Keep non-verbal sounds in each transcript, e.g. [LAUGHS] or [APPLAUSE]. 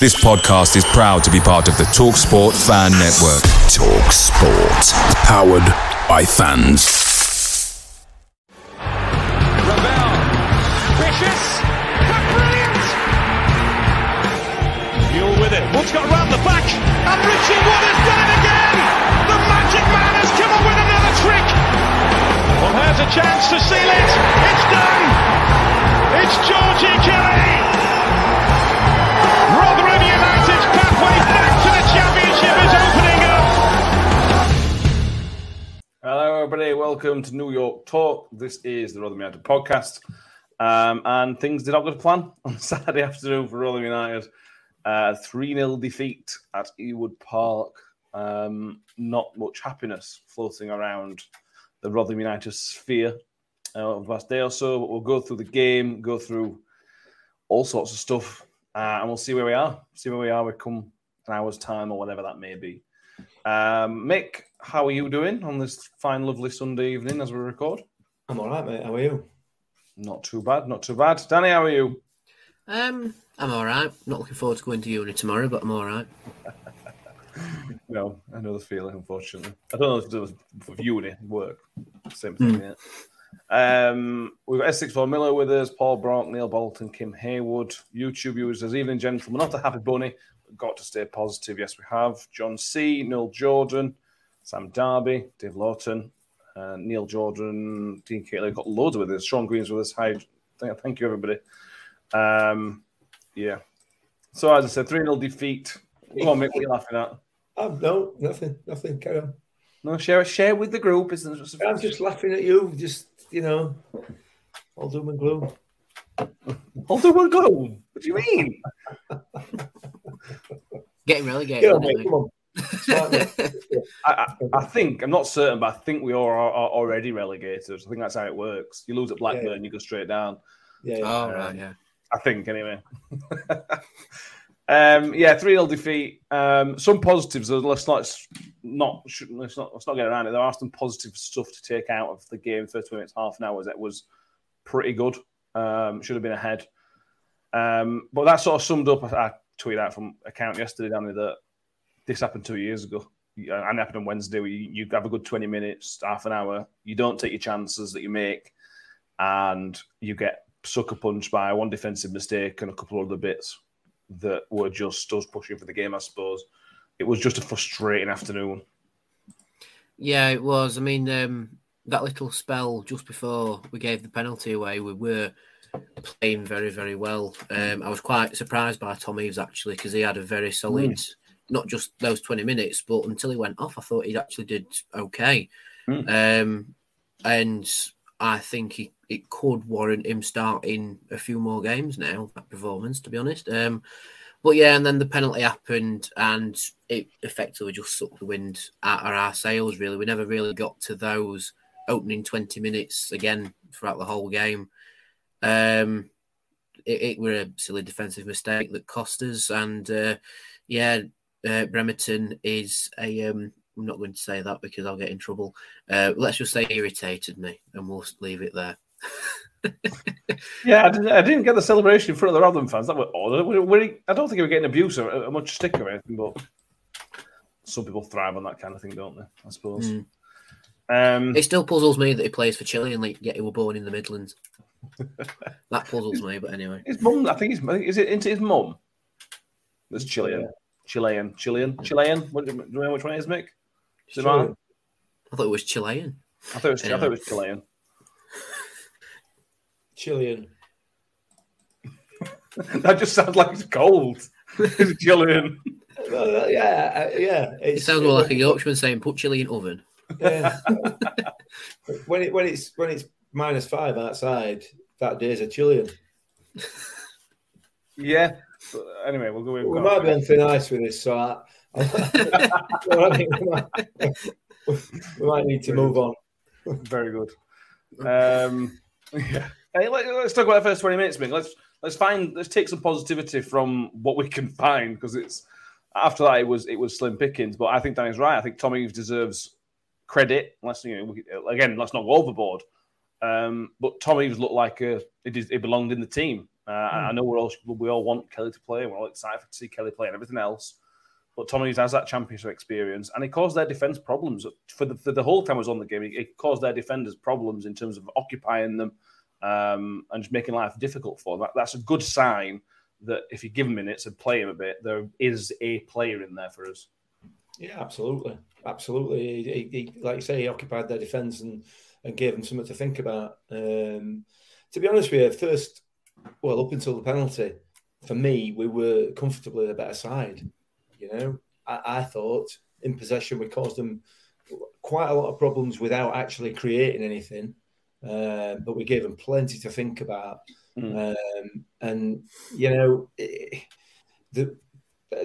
This podcast is proud to be part of the TalkSport Fan Network. TalkSport, powered by fans. Ravel. Vicious. That's brilliant. Mule with it. Wood's got round the back. And Richie Wood has done it again. The magic man has come up with another trick. Well, here's a chance to seal it. It's done. It's Georgie Kelly. Everybody. Welcome to New York Talk. This is the Rotherham United podcast. Um, and things did not go to plan [LAUGHS] on Saturday afternoon for Rotherham United. 3 0 defeat at Ewood Park. Um, not much happiness floating around the Rotherham United sphere uh, over the last day or so. But we'll go through the game, go through all sorts of stuff, uh, and we'll see where we are. See where we are. We come an hour's time or whatever that may be. Um, Mick, how are you doing on this fine, lovely Sunday evening as we record? I'm all right, mate. How are you? Not too bad, not too bad. Danny, how are you? Um, I'm all right. Not looking forward to going to uni tomorrow, but I'm all right. No, I know the feeling, unfortunately. I don't know if it was for uni work. Same thing, yeah. Um, we've got S64 Miller with us, Paul Brock, Neil Bolton, Kim Haywood, YouTube users, evening gentlemen, not a happy bunny, but got to stay positive. Yes, we have. John C, Neil Jordan, Sam Darby, Dave Lawton, uh, Neil Jordan, Dean Catley, got loads with us. Sean Green's with us. Hi, thank, thank you, everybody. Um, yeah. So, as I said, 3 0 defeat. Go on, Mick, what are you laughing at? Oh, no, nothing, nothing. Carry on. No, share share with the group, isn't it? I'm just laughing at you. Just you know, all doom and gloom. [LAUGHS] all doom and gloom. What do you mean? [LAUGHS] Getting relegated. Get on, mate. Come on. Smart, [LAUGHS] mate. I, I, I think I'm not certain, but I think we are, are, are already relegated. I think that's how it works. You lose at Blackburn, you go straight down. Yeah, yeah. Oh, right, yeah. I think anyway. [LAUGHS] um, yeah, three 0 defeat. Um, some positives. though, Let's not not should- let's not let's not get around it. There are some positive stuff to take out of the game. Thirty minutes, half an hour. That was pretty good. Um, should have been ahead. Um, but that sort of summed up. I, I tweeted out from account yesterday, Danny, that this happened two years ago. And it happened on Wednesday. Where you, you have a good twenty minutes, half an hour. You don't take your chances that you make, and you get sucker punched by one defensive mistake and a couple of other bits that were just us pushing for the game. I suppose it was just a frustrating afternoon. Yeah, it was. I mean, um, that little spell just before we gave the penalty away, we were playing very, very well. Um, I was quite surprised by Tom Eaves actually because he had a very solid, not just those 20 minutes, but until he went off, I thought he actually did okay. Mm. Um, and I think he, it could warrant him starting a few more games now, that performance, to be honest. Um, but yeah, and then the penalty happened, and it effectively just sucked the wind out of our sails. Really, we never really got to those opening twenty minutes again throughout the whole game. Um, it, it were a silly defensive mistake that cost us, and uh, yeah, uh, Brereton is a. Um, I'm not going to say that because I'll get in trouble. Uh, let's just say irritated me, and we'll leave it there. [LAUGHS] Yeah, I didn't, I didn't get the celebration in front of the Rotherham fans. That was odd. Were- were I don't think he was getting abuse or a, a much stick or anything, but some people thrive on that kind of thing, don't they? I suppose. Mm. Um, It still puzzles me that he plays for Chile and like, yet he was born in the Midlands. that puzzles me, but anyway. His mum, I think he's is it into his mum? That's Chilean. Chilean. Chilean. Chilean. What, do you remember which one it is, Mick? Is it Sure. I thought it was Chilean. I thought it was, I thought it was Chilean. Chilean. [LAUGHS] That just sounds like it's cold. It's Chilean. Well, yeah, uh, yeah. It sounds more like a Yorkshireman saying put chili in oven. Yeah. [LAUGHS] when it when it's when it's minus five outside, that day's a Chilean. Yeah. But anyway, we'll go. We've We might be on thin ice with this, so I, [LAUGHS] [LAUGHS] I think we, might, [LAUGHS] we might need to move on. Very good. Um, yeah. Hey, let, us talk about the first twenty minutes, Mick. Let's let's find let's take some positivity from what we can find because it's after that it was it was slim pickings. But I think Danny's right. I think Tommy deserves credit. Let's you know we- again let's not go overboard. Um, but Tommy Eaves looked like a, it, is, it belonged in the team. Uh, I know we're all we all want Kelly to play. We're all excited to see Kelly play and everything else. But Tommy Eaves has that championship experience, and it caused their defense problems for the, for the whole time I was on the game. It, caused their defenders problems in terms of occupying them um, and just making life difficult for them. That, that's a good sign that if you give him minutes and play him a bit, there is a player in there for us. Yeah, absolutely, absolutely. He, he, like you say, he occupied their defence and, and gave them something to think about. Um, to be honest with you, first, well, up until the penalty, for me, we were comfortably the better side. You know, I, I thought in possession we caused them quite a lot of problems without actually creating anything, uh, but we gave them plenty to think about. Mm. Um, and you know, eh, the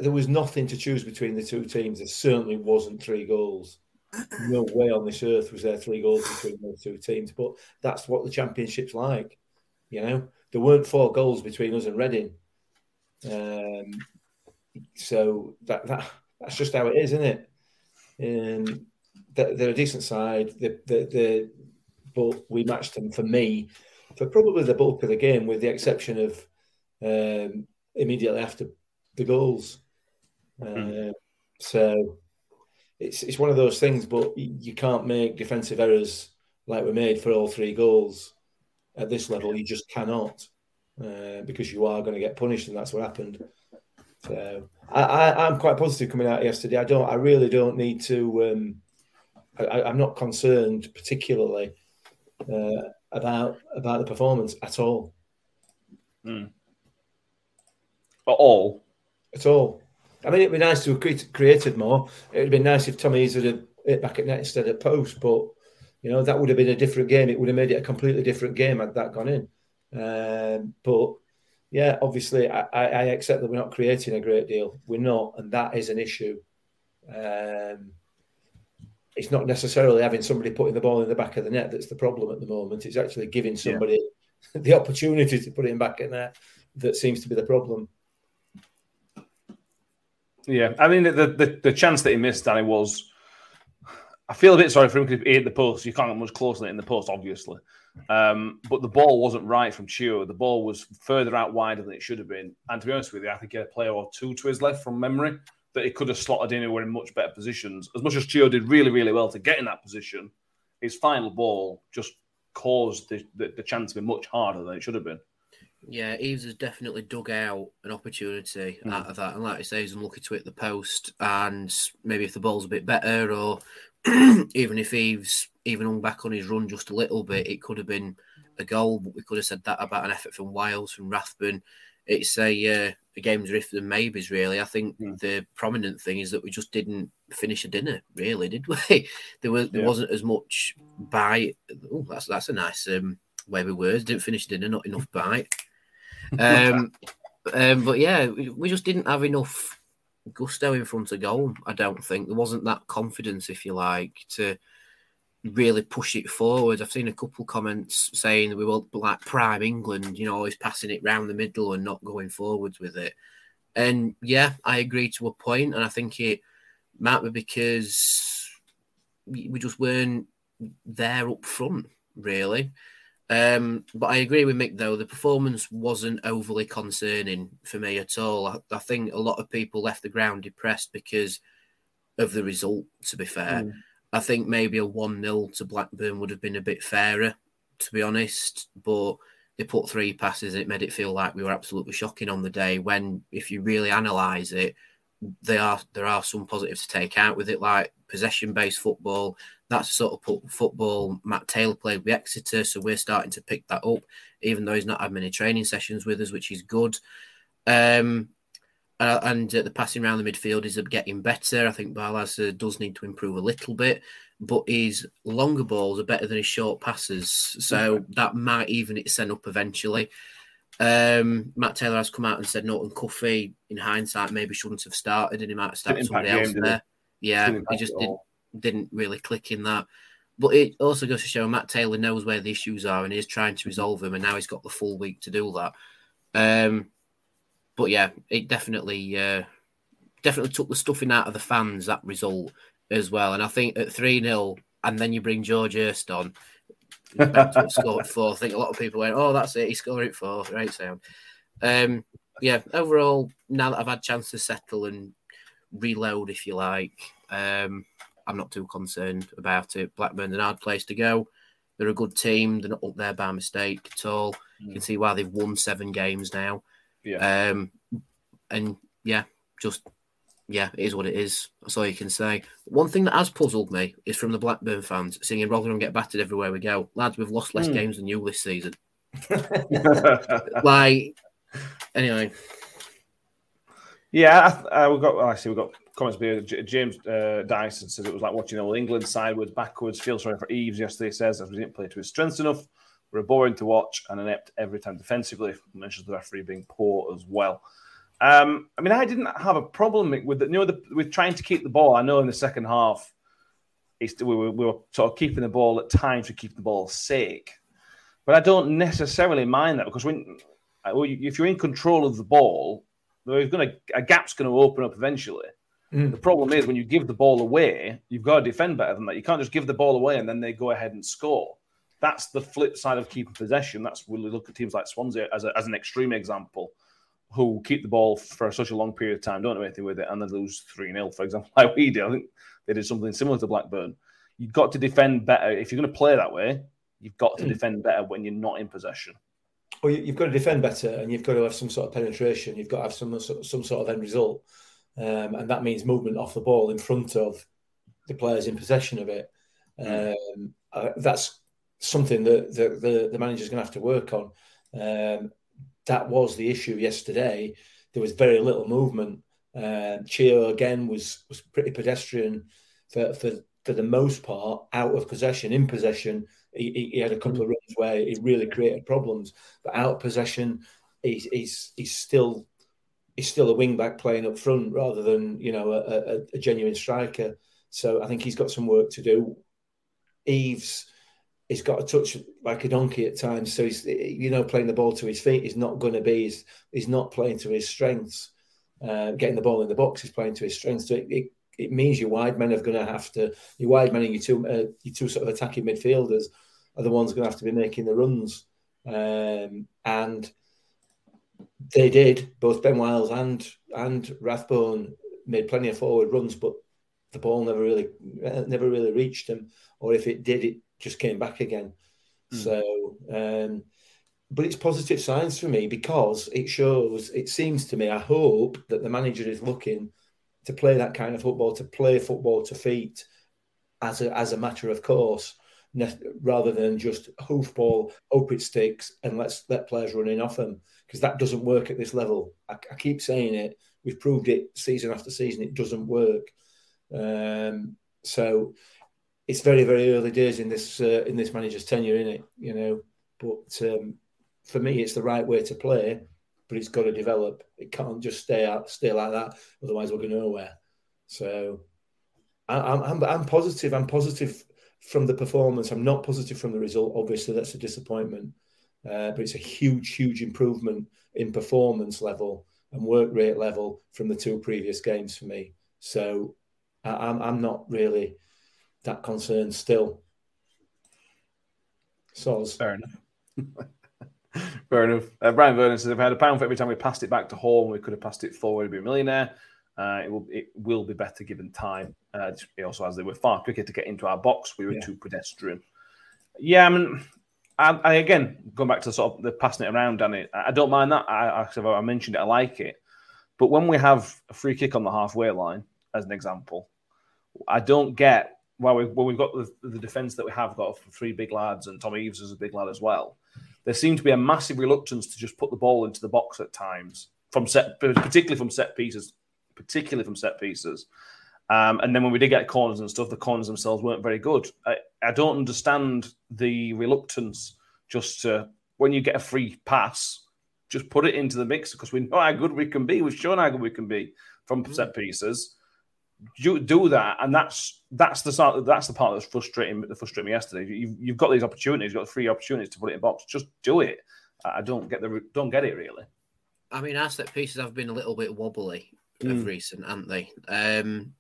there was nothing to choose between the two teams. There certainly wasn't three goals. No way on this earth was there three goals between those two teams. But that's what the championship's like. You know, there weren't four goals between us and Reading. Um, so that that that's just how it is, isn't it? Um, they're, they're a decent side. The they, but we matched them for me for probably the bulk of the game, with the exception of um, immediately after the goals. Uh, so it's it's one of those things, but you can't make defensive errors like we made for all three goals at this level. You just cannot uh, because you are going to get punished, and that's what happened. So I, I, I'm quite positive coming out yesterday. I don't. I really don't need to. Um, I, I'm not concerned particularly uh, about about the performance at all. At all. At all. I mean, it'd be nice to have created more. It'd been nice if Tommy Eaves had hit it back at net instead of post, but you know that would have been a different game. It would have made it a completely different game had that gone in. Um, but yeah, obviously, I, I I accept that we're not creating a great deal. We're not, and that is an issue. Um, it's not necessarily having somebody putting the ball in the back of the net that's the problem at the moment. It's actually giving somebody [LAUGHS] the opportunity to put it in back in net that seems to be the problem. Yeah, I mean the, the the chance that he missed, Danny, was. I feel a bit sorry for him because he hit the post. You can't get much closer than it in the post, obviously. Um, but the ball wasn't right from Chio. The ball was further out wider than it should have been. And to be honest with you, I think he had a player or two to his left from memory that he could have slotted in who were in much better positions. As much as Chio did really, really well to get in that position, his final ball just caused the, the, the chance to be much harder than it should have been. Yeah, Eaves has definitely dug out an opportunity Mm. out of that. And like I say, he's unlucky to hit the post. And maybe if the ball's a bit better, or [CLEARS THROAT] even if Eaves even hung back on his run just a little bit, it could have been a goal. But we could have said that about an effort from Wiles, from Rathbone. It's a, uh, a game's riff than maybes, really. I think Mm. the prominent thing is that we just didn't finish a dinner, really, did we? [LAUGHS] there was there Yeah. wasn't as much bite. Oh, that's that's a nice um, way with words. Didn't finish dinner, not enough bite. [LAUGHS] Um, um, but yeah, we, we just didn't have enough gusto in front of goal. I don't think there wasn't that confidence, if you like, to really push it forward. I've seen a couple comments saying we were like prime England, you know, always passing it round the middle and not going forwards with it. And yeah, I agree to a point, and I think it might be because we we just weren't there up front, really. Um, but I agree with Mick though. The performance wasn't overly concerning for me at all. I, I think a lot of people left the ground depressed because of the result. To be fair, I think maybe a one 0 to Blackburn would have been a bit fairer, to be honest. But they put three passes. It made it feel like we were absolutely shocking on the day. When, if you really analyse it, there are there are some positives to take out with it, like possession based football. That's sort of football Matt Taylor played with Exeter, so we're starting to pick that up, even though he's not had many training sessions with us, which is good. Um, uh, and uh, the passing around the midfield is getting better. I think Barlas uh, does need to improve a little bit, but his longer balls are better than his short passes. So that might even it send up eventually. Um, Matt Taylor has come out and said Norton Cuffy, in hindsight, maybe shouldn't have started and he might have started somebody else game, there. Yeah, he just did, didn't really click in that. But it also goes to show Matt Taylor knows where the issues are and is trying to resolve them, and now he's got the full week to do that. Um, but yeah, it definitely uh, definitely took the stuffing out of the fans that result as well. And I think at three 0 and then you bring George Hurst on, scored four. I think a lot of people went, "Oh, that's it, he scored it four." Right sound. Um, yeah, overall, now that I've had chance to settle and reload, if you like, um, I'm not too concerned about it. Blackburn's an hard place to go. They're a good team. They're not up there by mistake at all. You can mm. see why they've won seven games now. Yeah. Um, and yeah, just yeah, it is what it is. That's all you can say. One thing that has puzzled me is from the Blackburn fans singing Rotherham get battered everywhere we go. Lads, we've lost less mm. games than you this season. [LAUGHS] like, anyway. Yeah, uh, we've got. Well, see, we've got comments here. James uh, Dyson says it was like watching all England sideways, backwards. Feel sorry for Eaves yesterday. Says as we didn't play to his strengths enough. We're boring to watch and inept every time defensively. Mentions the referee being poor as well. Um, I mean, I didn't have a problem with the, you know the, with trying to keep the ball. I know in the second half, we were, we were sort of keeping the ball at times to keep the ball's sake, but I don't necessarily mind that because when if you're in control of the ball, there's going to a gap's going to open up eventually. Mm. The problem is when you give the ball away, you've got to defend better than that. You can't just give the ball away and then they go ahead and score. That's the flip side of keeping possession. That's when we look at teams like Swansea as, a, as an extreme example, who keep the ball for such a long period of time, don't do anything with it, and then lose 3 0, for example, [LAUGHS] like we did. I think they did something similar to Blackburn. You've got to defend better. If you're going to play that way, you've got to mm. defend better when you're not in possession. Well, you've got to defend better, and you've got to have some sort of penetration. You've got to have some some sort of end result, um, and that means movement off the ball in front of the players in possession of it. Um, uh, that's something that the, the, the manager's going to have to work on. Um, that was the issue yesterday. There was very little movement. Uh, Chio again was was pretty pedestrian for, for for the most part, out of possession. In possession, he, he had a couple of runs where he really created problems, but out of possession, he's, he's still he's still a wing back playing up front rather than you know a, a, a genuine striker. So I think he's got some work to do. Eaves he's got a touch like a donkey at times. So he's you know playing the ball to his feet is not going to be. He's, he's not playing to his strengths. Uh, getting the ball in the box is playing to his strengths. So it, it, it means your wide men are going to have to your wide men and your two uh, your two sort of attacking midfielders are the ones going to have to be making the runs. Um, and they did both Ben Wiles and and Rathbone made plenty of forward runs, but the ball never really never really reached them, or if it did, it just came back again. Mm. So, um, but it's positive signs for me because it shows. It seems to me. I hope that the manager is looking to play that kind of football, to play football to feet, as a as a matter of course, rather than just hoofball, hope it sticks, and let's let players run in off them because that doesn't work at this level. I, I, keep saying it. We've proved it season after season. It doesn't work. Um, so it's very very early days in this uh, in this manager's tenure, in it, you know. But um, for me, it's the right way to play, but it's got to develop. It can't just stay out, stay like that. Otherwise, we're going nowhere. So, I, I'm, I'm positive. I'm positive from the performance. I'm not positive from the result. Obviously, that's a disappointment. Uh, but it's a huge, huge improvement in performance level and work rate level from the two previous games for me. So I, I'm, I'm not really that concerned still. So fair enough. [LAUGHS] fair enough. Uh, Brian Vernon says, "If I had a pound for every time we passed it back to home, we could have passed it forward to be a millionaire. Uh, it will it will be better given time. Uh, also, as they were far quicker to get into our box, we were yeah. too pedestrian. Yeah, I mean, I, I, again going back to sort of the passing it around, Danny. I don't mind that. I, I, I mentioned it. I like it. But when we have a free kick on the halfway line, as an example, I don't get why we when we've got the, the defence that we have got three big lads and Tom Eaves is a big lad as well. There seems to be a massive reluctance to just put the ball into the box at times from set, particularly from set pieces, particularly from set pieces. Um, and then when we did get corners and stuff, the corners themselves weren't very good. I, I don't understand the reluctance just to when you get a free pass, just put it into the mix because we know how good we can be. We've shown how good we can be from mm. set pieces. You do that, and that's that's the that's the part that's frustrating. That frustrated me yesterday. You've, you've got these opportunities, you've got three opportunities to put it in box. Just do it. I don't get the don't get it really. I mean, our set pieces have been a little bit wobbly mm. of recent, haven't they? Um,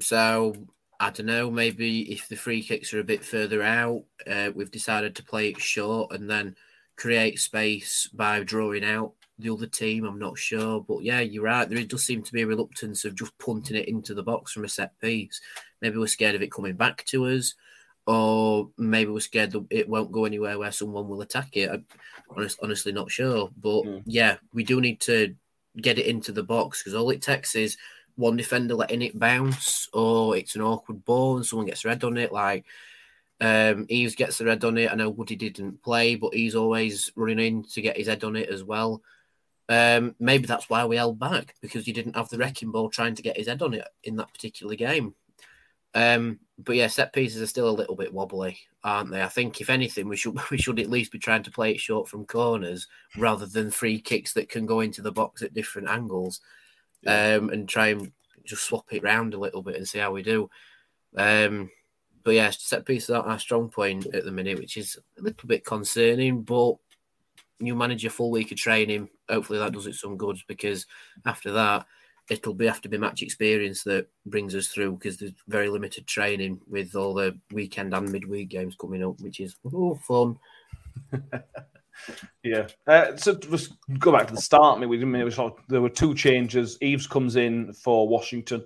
so I don't know. Maybe if the free kicks are a bit further out, uh, we've decided to play it short and then create space by drawing out the other team. I'm not sure, but yeah, you're right. There does seem to be a reluctance of just punting it into the box from a set piece. Maybe we're scared of it coming back to us, or maybe we're scared that it won't go anywhere where someone will attack it. I'm honest, honestly not sure, but mm. yeah, we do need to get it into the box because all it takes is one defender letting it bounce, or it's an awkward ball and someone gets red on it. Like um, Eaves gets the red on it. I know Woody didn't play, but he's always running in to get his head on it as well. Um, maybe that's why we held back because he didn't have the wrecking ball trying to get his head on it in that particular game. Um, but yeah, set pieces are still a little bit wobbly, aren't they? I think if anything, we should [LAUGHS] we should at least be trying to play it short from corners rather than free kicks that can go into the box at different angles, um, and try and just swap it round a little bit and see how we do. Um, but yeah, set pieces are our strong point at the minute, which is a little bit concerning. But you manage a full week of training. Hopefully that does it some good because after that, it'll be have to be match experience that brings us through because there's very limited training with all the weekend and midweek games coming up, which is oh, fun. [LAUGHS] yeah. Uh, so let's go back to the start. I mean, we didn't. Mean, saw, there were two changes. Eaves comes in for Washington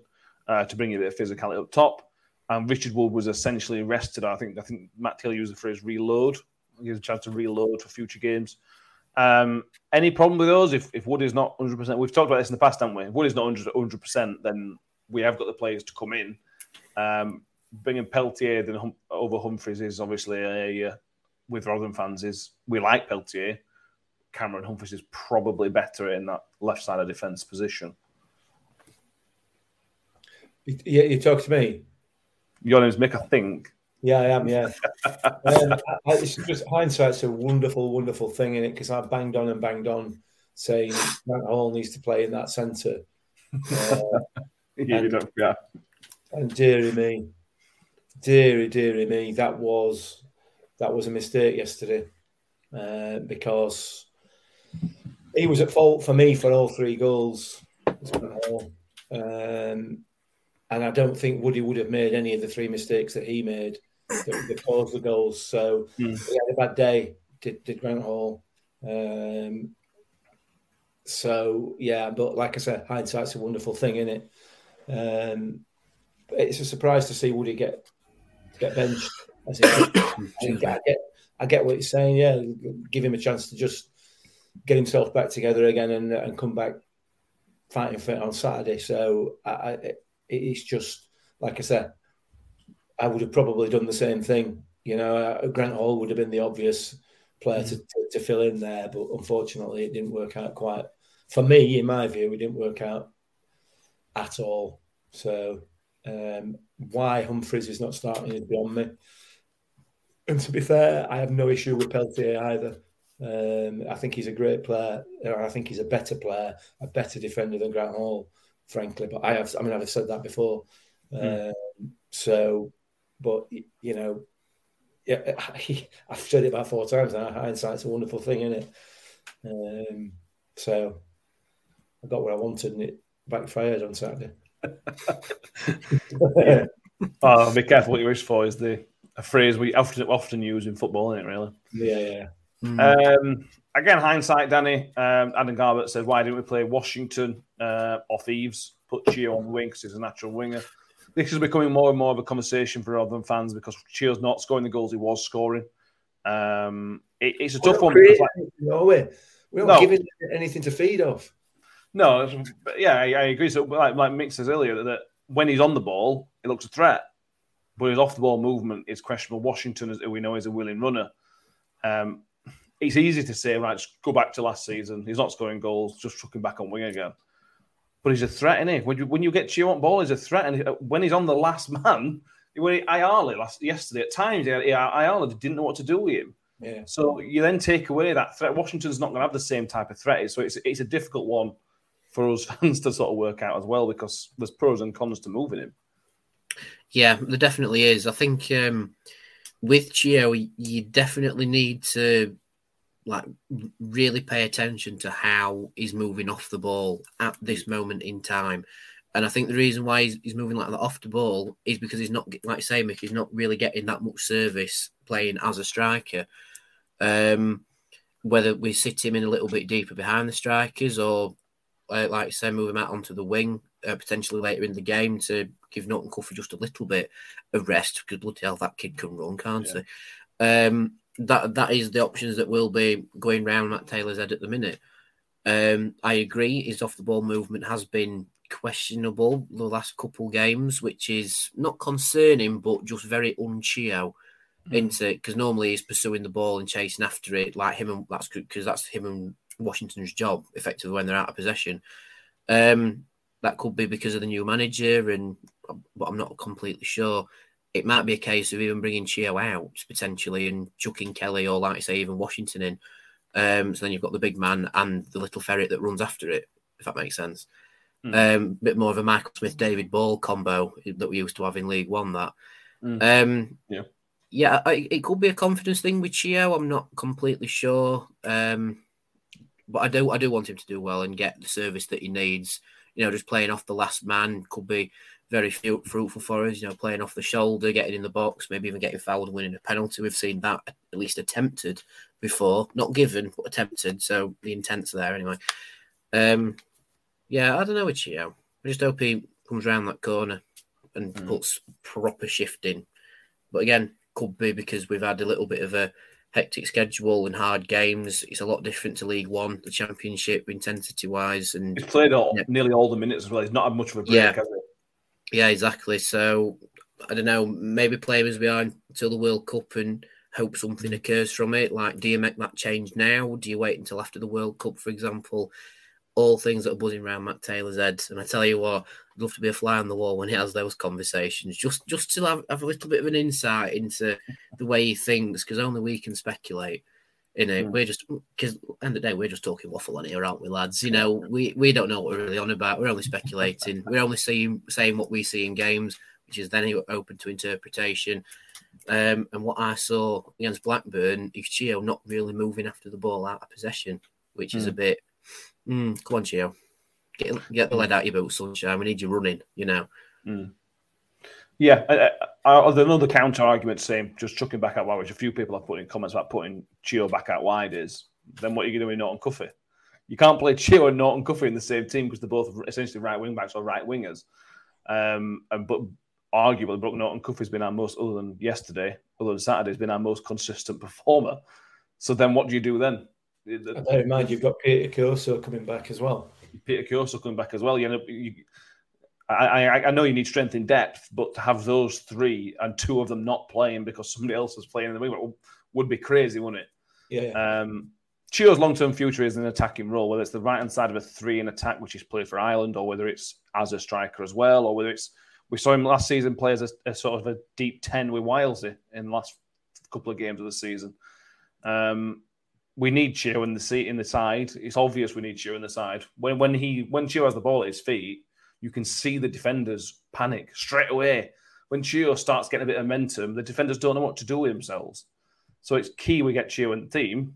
uh, to bring a bit of physicality up top, and Richard Wood was essentially rested. I think. I think Matt Taylor used the phrase "reload." He has a chance to reload for future games. Um, any problem with those? If, if Wood is not 100%, we've talked about this in the past, haven't we? If Wood is not 100%, percent then we have got the players to come in. Um, bringing Peltier than hum- over Humphreys is obviously a, uh, with Rotherham fans, is we like Peltier. Cameron Humphreys is probably better in that left side of defence position. Yeah, you talk to me. Your name's Mick, I think. Yeah, I am. Yeah, [LAUGHS] um, it's just hindsight's a wonderful, wonderful thing in it because I banged on and banged on saying Grant Hall needs to play in that centre. [LAUGHS] Uh, yeah, and, yeah. And dearie me, dearie, dearie me, that was that was a mistake yesterday uh, because he was at fault for me for all three goals. Um, and I don't think Woody would have made any of the three mistakes that he made that, that caused the goals. So mm. he had a bad day, did, did Grant Hall. Um, so yeah, but like I said, hindsight's a wonderful thing, isn't it? Um, it's a surprise to see Woody get get benched. As [COUGHS] I get, I get what you're saying. Yeah, give him a chance to just get himself back together again and and come back fighting fit on Saturday. So I, I, it's just like I said, I would have probably done the same thing. You know, uh, Grant Hall would have been the obvious player mm. to, to, to, fill in there, but unfortunately, it didn't work out quite. For me, in my view, it didn't work out at all. So, um, why Humphreys is not starting is beyond me. And to be fair, I have no issue with Peltier either. Um, I think he's a great player. I think he's a better player, a better defender than Grant Hall, frankly. But I have, I mean, I've said that before. Mm. Um, so but you know, yeah, [LAUGHS] I've said it about four times now. Hindsight's a wonderful thing, isn't it? Um, so I got what I wanted, and it backfired on Saturday. [LAUGHS] oh, be careful what you wish for. Is the a phrase we often often use in football, isn't it? Really? Yeah, yeah. Mm. Um, again, hindsight, Danny. Um, Adam Garbett said, "Why didn't we play Washington uh, off Eaves? Put Chio on the wing because he's a natural winger." this is becoming more and more of a conversation for Rotherham fans because Chio's not scoring the goals he was scoring. Um, it, it's a tough one. Because, like, no, we we're not no. giving anything to feed off. No, yeah, I, I, agree. So, like, like Mick says earlier, that when he's on the ball, it looks a threat, but his off the ball movement is questionable. Washington, as we know, is a willing runner. Um, it's easy to say, right, just go back to last season. He's not scoring goals, just chucking back on wing again. But he's a threat, isn't he? When you when you get ball, he's a threat. And when he's on the last [LAUGHS] man, when Ayala last yesterday at times, Ayala didn't know what to do with him. Yeah. So you then take away that threat. Washington's not going to have the same type of threat, so it's it's a difficult one for us [LAUGHS] fans to sort of work out as well because there's pros and cons to moving him. Yeah, there definitely is. I think um, with Chio, you definitely need to like really pay attention to how he's moving off the ball at this moment in time. And I think the reason why he's, he's moving like that off the ball is because he's not, like I say, Mick, he's not really getting that much service playing as a striker. Um, whether we sit him in a little bit deeper behind the strikers or, uh, like I say, move him out onto the wing uh, potentially later in the game to give Norton Cuffy just a little bit of rest because bloody hell, that kid can run, can't yeah. he? Um, that that is the options that will be going round Matt Taylor's head at the minute. Um, I agree. His off the ball movement has been questionable the last couple games, which is not concerning, but just very unchio mm. into because normally he's pursuing the ball and chasing after it like him and that's because that's him and Washington's job effectively when they're out of possession. Um, that could be because of the new manager, and but I'm not completely sure. It might be a case of even bringing Chio out potentially and chucking Kelly or, like I say, even Washington in. Um, so then you've got the big man and the little ferret that runs after it, if that makes sense. Mm. Um, bit more of a Michael Smith David Ball combo that we used to have in League One. That, mm. um, yeah, yeah, I, it could be a confidence thing with Chio. I'm not completely sure, um, but I do, I do want him to do well and get the service that he needs. You know, just playing off the last man could be very fruitful for us. You know, playing off the shoulder, getting in the box, maybe even getting fouled and winning a penalty. We've seen that at least attempted before, not given but attempted. So the intent's there anyway. Um, yeah, I don't know with Chio. I just hope he comes around that corner and mm. puts proper shift in. But again, could be because we've had a little bit of a hectic schedule and hard games. It's a lot different to League One, the Championship, intensity wise. And he's played all, yeah. nearly all the minutes as well. He's not had much of a break, yeah. has he? Yeah, exactly. So I don't know. Maybe play him as behind until the World Cup and hope something mm. occurs from it. Like, do you make that change now? Do you wait until after the World Cup, for example? all things that are buzzing around Matt Taylor's head. And I tell you what, love to be a fly on the wall when he has those conversations, just just to have, have a little bit of an insight into the way he thinks, because only we can speculate. You know, mm. we're just because end of the day we're just talking waffle on here, aren't we, lads? You know, we we don't know what we're really on about. We're only speculating. we're only seeing saying what we see in games, which is then open to interpretation. Um, and what I saw against Blackburn is Chio not really moving after the ball out of possession, which mm. is a hmm. bit Mm, come on, Chio. Get, get the lead out of your boots, sunshine. We need you running, you know. Mm. Yeah, I, I, another counter argument saying just chucking back out wide, which a few people have put in comments about putting Chio back out wide is then what are you going to do with Norton Cuffy? You can't play Chio and Norton Cuffy in the same team because they're both essentially right wing backs or right wingers. Um, and but arguably, Brooke Norton Cuffy's been our most, other than yesterday, other than Saturday, has been our most consistent performer. So then what do you do then? I bear in mind you've got Peter Kioso coming back as well. Peter Kioso coming back as well. You know, you, I, I, I know you need strength in depth, but to have those three and two of them not playing because somebody else is playing in the wing would be crazy, wouldn't it? Yeah. Um, Chio's long term future is an attacking role, whether it's the right hand side of a three in attack, which he's played for Ireland, or whether it's as a striker as well, or whether it's we saw him last season play as a, a sort of a deep 10 with Wilesy in the last couple of games of the season. Um, we need Chio in the seat in the side. It's obvious we need Chio in the side. When when he when Chio has the ball at his feet, you can see the defenders panic straight away. When Chio starts getting a bit of momentum, the defenders don't know what to do with themselves. So it's key we get Chio in the team.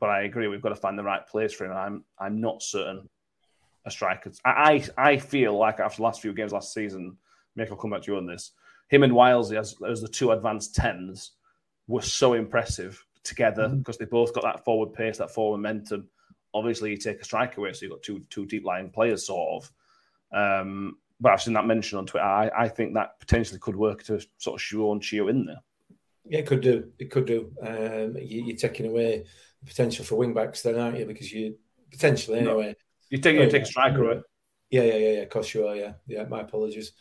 But I agree, we've got to find the right place for him. I'm I'm not certain a striker. I I, I feel like after the last few games last season, Mick, I'll come back to you on this. Him and Wilesy as, as the two advanced tens were so impressive together mm-hmm. because they both got that forward pace, that forward momentum. Obviously, you take a striker away, so you've got two two deep lying players, sort of. Um, but I've seen that mentioned on Twitter. I, I think that potentially could work to sort of shoehorn Chio in there. Yeah, it could do. It could do. Um, you, are taking away the potential for wing backs, then, aren't you? Because you potentially anyway. No. You're taking oh, you take a striker away. Yeah, yeah, yeah, yeah. Of course you are. Yeah, yeah. My apologies.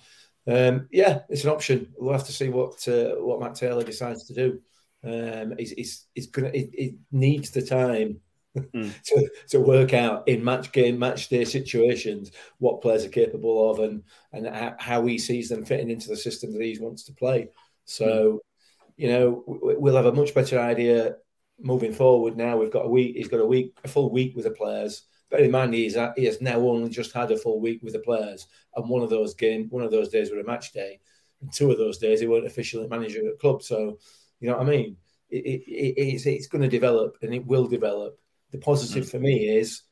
Um, yeah, it's an option. We'll have to see what uh, what Matt Taylor decides to do. Um, he's, he's, he's gonna. It, it needs the time mm. [LAUGHS] to, to work out in match game, match day situations what players are capable of and and how he sees them fitting into the system that he wants to play. So, mm. you know, we'll have a much better idea moving forward. Now we've got a week. He's got a week, a full week with the players. Bear in mind, he's he has now only just had a full week with the players, and one of those game, one of those days were a match day, and two of those days he weren't officially manager at the club. So, you know what I mean? It, it, it, it's it's going to develop, and it will develop. The positive mm-hmm. for me is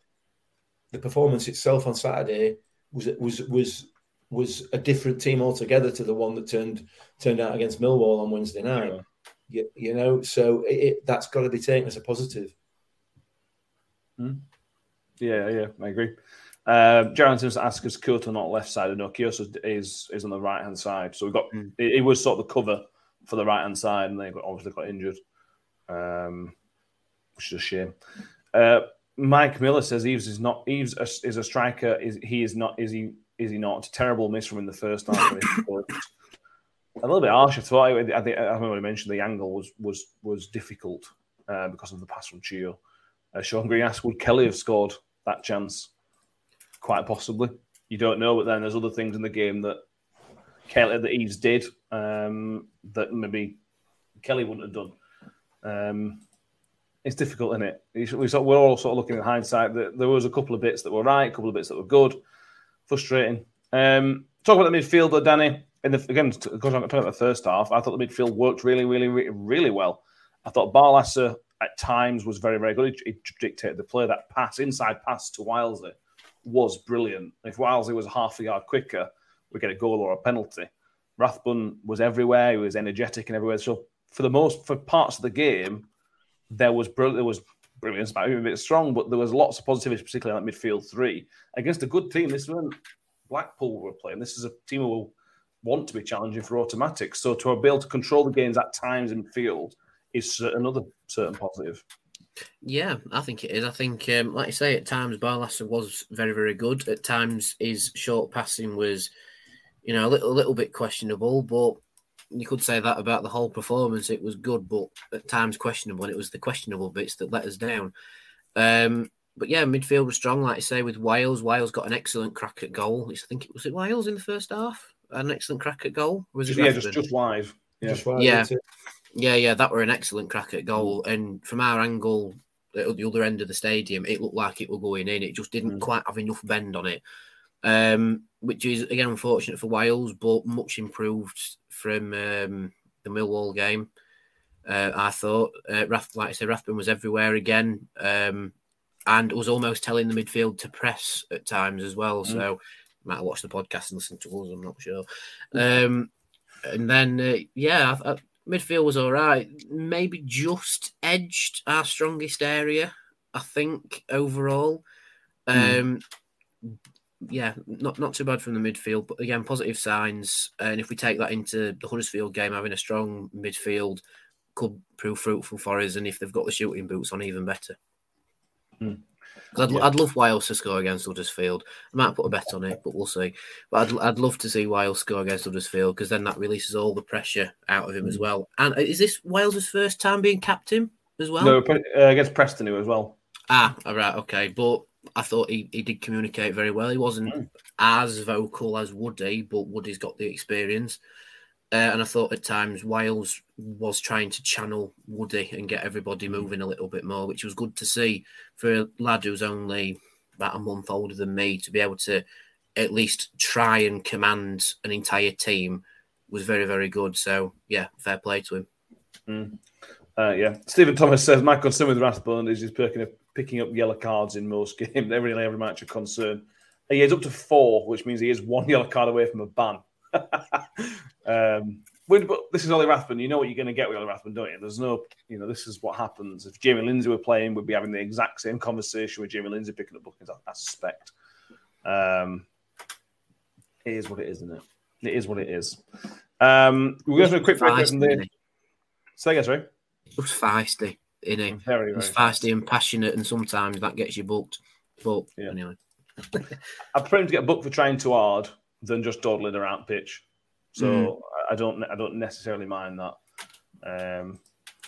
the performance itself on Saturday was was was was a different team altogether to the one that turned turned out against Millwall on Wednesday night. Yeah. You, you, know, so it, it, that's got to be taken as a positive. Mm. Yeah, yeah, I agree. Uh, Jaron Simpson asks us Kioso not left side. No, Kioso is is on the right hand side. So we've got mm. it, it, was sort of the cover for the right hand side, and they got, obviously got injured, um, which is a shame. Uh, Mike Miller says Eaves is not Eaves is a striker. Is he is not? Is he is he not? A terrible miss from in the first half. [LAUGHS] a little bit harsh. I thought. I think I remember I mentioned the angle was was was difficult uh, because of the pass from Chio. Uh, Sean Green asked, would Kelly have scored that chance? Quite possibly. You don't know, but then there's other things in the game that Kelly that Eaves did um, that maybe Kelly wouldn't have done. Um, it's difficult, isn't it? We're all sort of looking in hindsight that there was a couple of bits that were right, a couple of bits that were good. Frustrating. Um, talk about the midfield, though, Danny. In the, again, because I'm talking about the first half, I thought the midfield worked really, really, really, really well. I thought Barlaser at times was very, very good. He, he dictated the play. That pass, inside pass to Wilesy, was brilliant. If Wilesy was half a yard quicker, we get a goal or a penalty. Rathbone was everywhere. He was energetic and everywhere. So for the most, for parts of the game, there was. There was brilliance, maybe a bit strong, but there was lots of positivity, particularly that midfield three against a good team. This wasn't Blackpool were playing. This is a team who will want to be challenging for automatic. So to be able to control the games at times in field is another certain positive. Yeah, I think it is. I think, um, like you say, at times Barlaser was very, very good. At times his short passing was, you know, a little, a little bit questionable, but you could say that about the whole performance. It was good, but at times questionable, and it was the questionable bits that let us down. Um, but yeah, midfield was strong, like I say, with Wiles. Wiles got an excellent crack at goal. I think it was it Wiles in the first half. An excellent crack at goal. Was it yeah, just just wide. Yeah, just wide, yeah. yeah, yeah. That were an excellent crack at goal. And from our angle, at the other end of the stadium, it looked like it was going in. It just didn't mm. quite have enough bend on it, um, which is again unfortunate for Wiles, but much improved from um, the Millwall game. Uh, I thought, uh, Rath, like I said, Rathbone was everywhere again, um, and was almost telling the midfield to press at times as well. Mm. So, might have watched the podcast and listened to us. I'm not sure. Um, and then, uh, yeah, I, I, midfield was all right. Maybe just edged our strongest area. I think overall. Mm. Yeah, not not too bad from the midfield, but again, positive signs. And if we take that into the Huddersfield game, having a strong midfield could prove fruitful for us. And if they've got the shooting boots on, even better. Hmm. I'd, yeah. I'd love Wiles to score against Huddersfield. I might put a bet on it, but we'll see. But I'd, I'd love to see Wiles score against Huddersfield because then that releases all the pressure out of him mm. as hmm. well. And uh, is this Wiles' first time being captain as well? No, uh, against Preston who as well. Ah, all right, okay. But I thought he, he did communicate very well. He wasn't mm. as vocal as Woody, but Woody's got the experience. Uh, and I thought at times Wiles was trying to channel Woody and get everybody hmm. moving a little bit more, which was good to see for a lad who's only about a month older than me to be able to at least try and command an entire team was very, very good. So, yeah, fair play to him. Mm. Uh, yeah. Stephen Thomas says, My concern with Rathbone is he's picking up, picking up yellow cards in most [LAUGHS] games, every, every match a concern. He is up to four, which means he is one yellow card away from a ban. [LAUGHS] um, but this is Ollie Rathbone. You know what you're going to get with Ollie Rathbone, don't you? There's no, you know, this is what happens. If Jamie Lindsay were playing, we'd be having the exact same conversation with Jamie Lindsay picking up bookings. I, I suspect. Um, it is what it is, isn't it? It is what it is. Um, we're going to do a quick break. Say again, sorry. Just feisty, in it. Very, very feisty and passionate, and sometimes that gets you booked. But Yeah. anyway, [LAUGHS] I prefer him to get booked for trying too hard than just dawdling around pitch. So Mm. I don't I don't necessarily mind that. Um,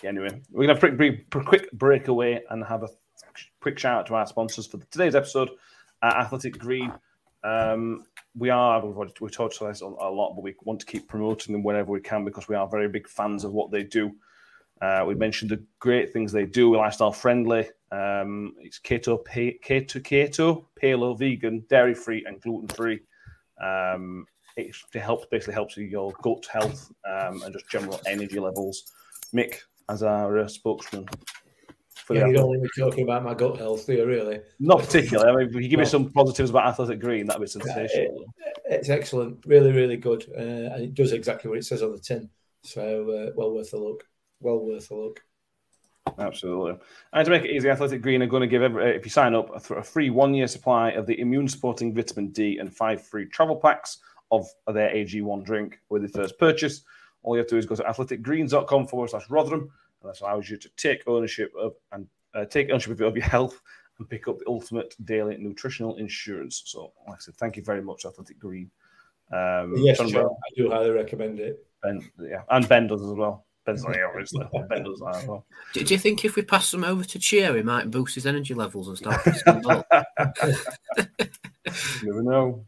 anyway, we're gonna have a quick, quick, quick break away and have a quick shout out to our sponsors for today's episode, uh, Athletic Green. Um, we are we've, talked about this a a lot, but we want to keep promoting them whenever we can because we are very big fans of what they do. Uh, we mentioned the great things they do, lifestyle friendly. Um, it's keto, pa- keto, keto, paleo, vegan, dairy free, and gluten free. Um, it helps basically helps with your gut health um, and just general energy levels. Mick, as our uh, spokesman for Yeah, you don't want me talking about my gut health, do you, really? not particularly. I mean, if you give me some positives about Athletic Green, that'd be sensational. It's excellent, really, really good. Uh, and it does exactly what it says on the tin. So, uh, well worth a look. Well worth a look. Absolutely. And to make it easy, Athletic Green are going to give, every, if you sign up, a, a free one year supply of the immune supporting vitamin D and five free travel packs of their AG1 drink with the first purchase. All you have to do is go to athleticgreens.com forward slash Rotherham, and that allows you to take ownership of and uh, take ownership of your health and pick up the ultimate daily nutritional insurance. So, like I said, thank you very much, Athletic Green. Um, Yes, John, I do highly recommend it. Ben, yeah, and Ben does as well. Ben's [LAUGHS] oh, not here, obviously. Ben does that as well. do, do you think if we pass them over to Cheer, he might boost his energy levels and start pissing the ball? You [LAUGHS] never know.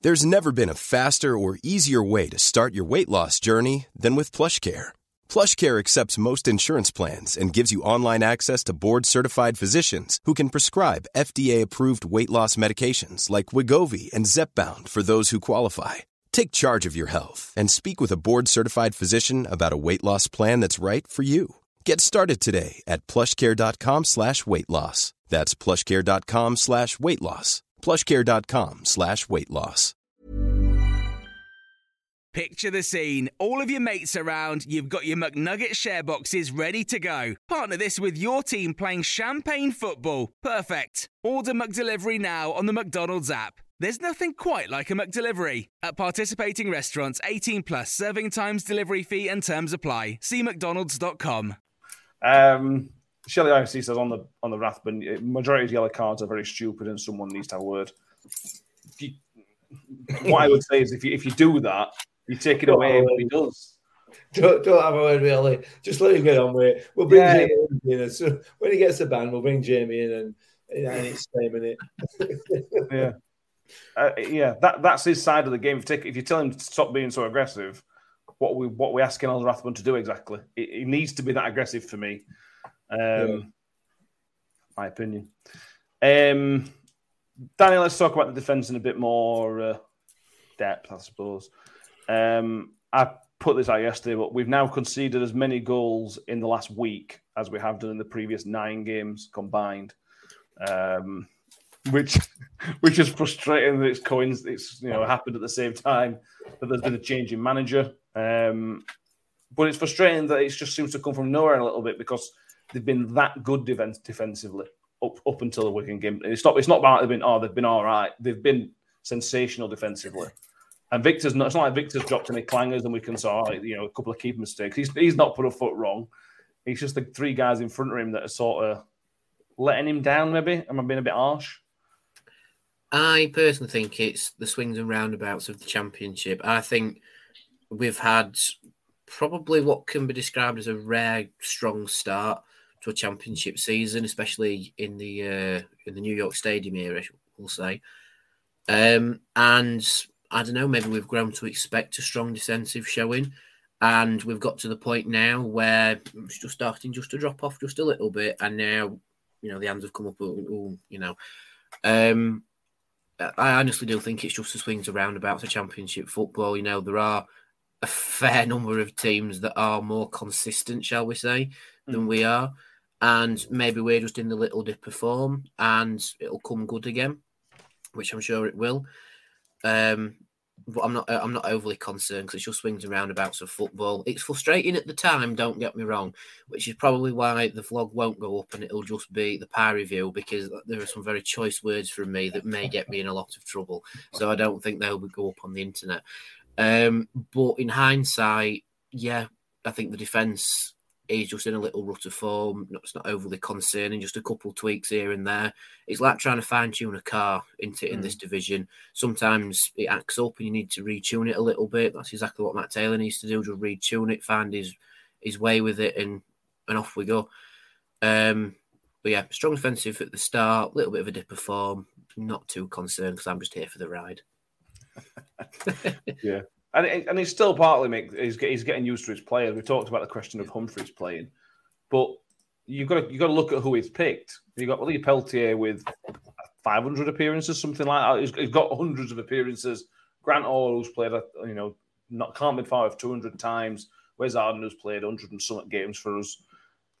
There's never been a faster or easier way to start your weight loss journey than with PlushCare. PlushCare accepts most insurance plans and gives you online access to board-certified physicians who can prescribe FDA-approved weight loss medications like Wegovy and Zepbound for those who qualify. Take charge of your health and speak with a board-certified physician about a weight loss plan that's right for you. Get started today at plushcare.com slash weight loss. That's plushcare.com slash weight loss. plushcare.com slash weight loss. Picture the scene. All of your mates around, you've got your McNugget share boxes ready to go. Partner this with your team playing champagne football. Perfect. Order McDelivery now on the McDonald's app. There's nothing quite like a McDelivery. At participating restaurants, 18 plus serving times, delivery fee, and terms apply. See McDonald's.com. Um, Shelley IFC says on the on the Rathbone, majority of yellow cards are very stupid, and someone needs to have a word. You- what I would say is, if you if you do that, you take it away what he does. Don't, don't have a word, really. Just let him get on with it. We'll bring Yeah. Jamie in. So when he gets the ban, we'll bring Jamie in and, and it's same in it. Yeah, uh, yeah. That that's his side of the game. If you, take, if you tell him to stop being so aggressive, what we what we asking Al Rathbone to do exactly? It, it needs to be that aggressive for me. Um, Yeah. My opinion. Um, Daniel, let's talk about the defense in a bit more uh, depth, I suppose. Um, I put this out yesterday, but we've now conceded as many goals in the last week as we have done in the previous nine games combined. Um, which, [LAUGHS] which is frustrating that it's coins. it's you know happened at the same time that there's been a change in manager. Um, but it's frustrating that it just seems to come from nowhere a little bit because they've been that good defense defensively up up until the Wigan game. It's not it's not about they've been oh they've been all right. They've been sensational defensively. And Viktor's not. It's not like Viktor's dropped any clangers, and we can saw you know a couple of keeper mistakes. He's he's not put a foot wrong. It's just the three guys in front of him that are sort of letting him down. Maybe am I being a bit harsh? I personally think it's the swings and roundabouts of the championship. I think we've had probably what can be described as a rare strong start to a championship season, especially in the uh, in the New York Stadium era, we'll say. Um, and I don't know, maybe we've grown to expect a strong defensive showing, and we've got to the point now where it's just starting just to drop off just a little bit, and now you know the hands have come up. ooh, you know, um, I honestly do think it's just the swings and roundabouts of championship football. You know, there are a fair number of teams that are more consistent, shall we say, than we are. And maybe we're just in the little dip of form and it'll come good again, which I'm sure it will. Um, but I'm not I'm not overly concerned because it's just swings and roundabouts of football. It's frustrating at the time, don't get me wrong, which is probably why the vlog won't go up and it'll just be the pie review because there are some very choice words from me that may get me in a lot of trouble. So I don't think they'll go up on the internet. Um, but in hindsight, yeah, I think the defence is just in a little rut of form. It's not overly concerning, just a couple tweaks here and there. It's like trying to fine tune a car into mm. in this division. Sometimes it acts up and you need to retune it a little bit. That's exactly what Matt Taylor needs to do, just retune it, find his his way with it, and and off we go. Um, but yeah, strong offensive at the start, a little bit of a dip of form. Not too concerned because I'm just here for the ride. [LAUGHS] yeah, and it, and he's still partly make he's, he's getting used to his players. We talked about the question of Humphreys playing, but you've got to you've got to look at who he's picked. You've got Lee Peltier with 500 appearances, something like that. He's, he's got hundreds of appearances. Grant Hall, who's played, you know, not can't be far of 200 times. Wes Harding, who's played 100 and some games for us.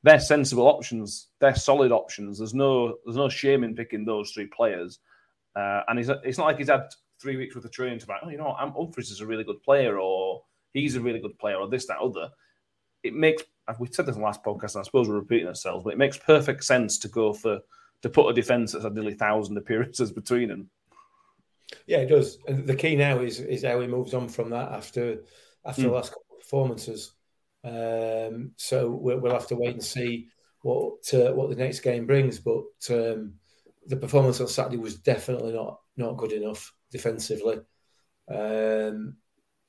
They're sensible options. They're solid options. There's no there's no shame in picking those three players. Uh, and he's, it's not like he's had three weeks worth of training to like, oh, you know, I'm Humphreys is a really good player, or he's a really good player, or this, that, other. It makes we said this in the last podcast, and I suppose we're repeating ourselves, but it makes perfect sense to go for to put a defence that's had nearly thousand appearances between them. Yeah, it does. And the key now is is how he moves on from that after after mm. the hmm. last couple of performances. Um, so we'll, we'll, have to wait and see what uh, what the next game brings. But um, the performance on Saturday was definitely not not good enough defensively. Um,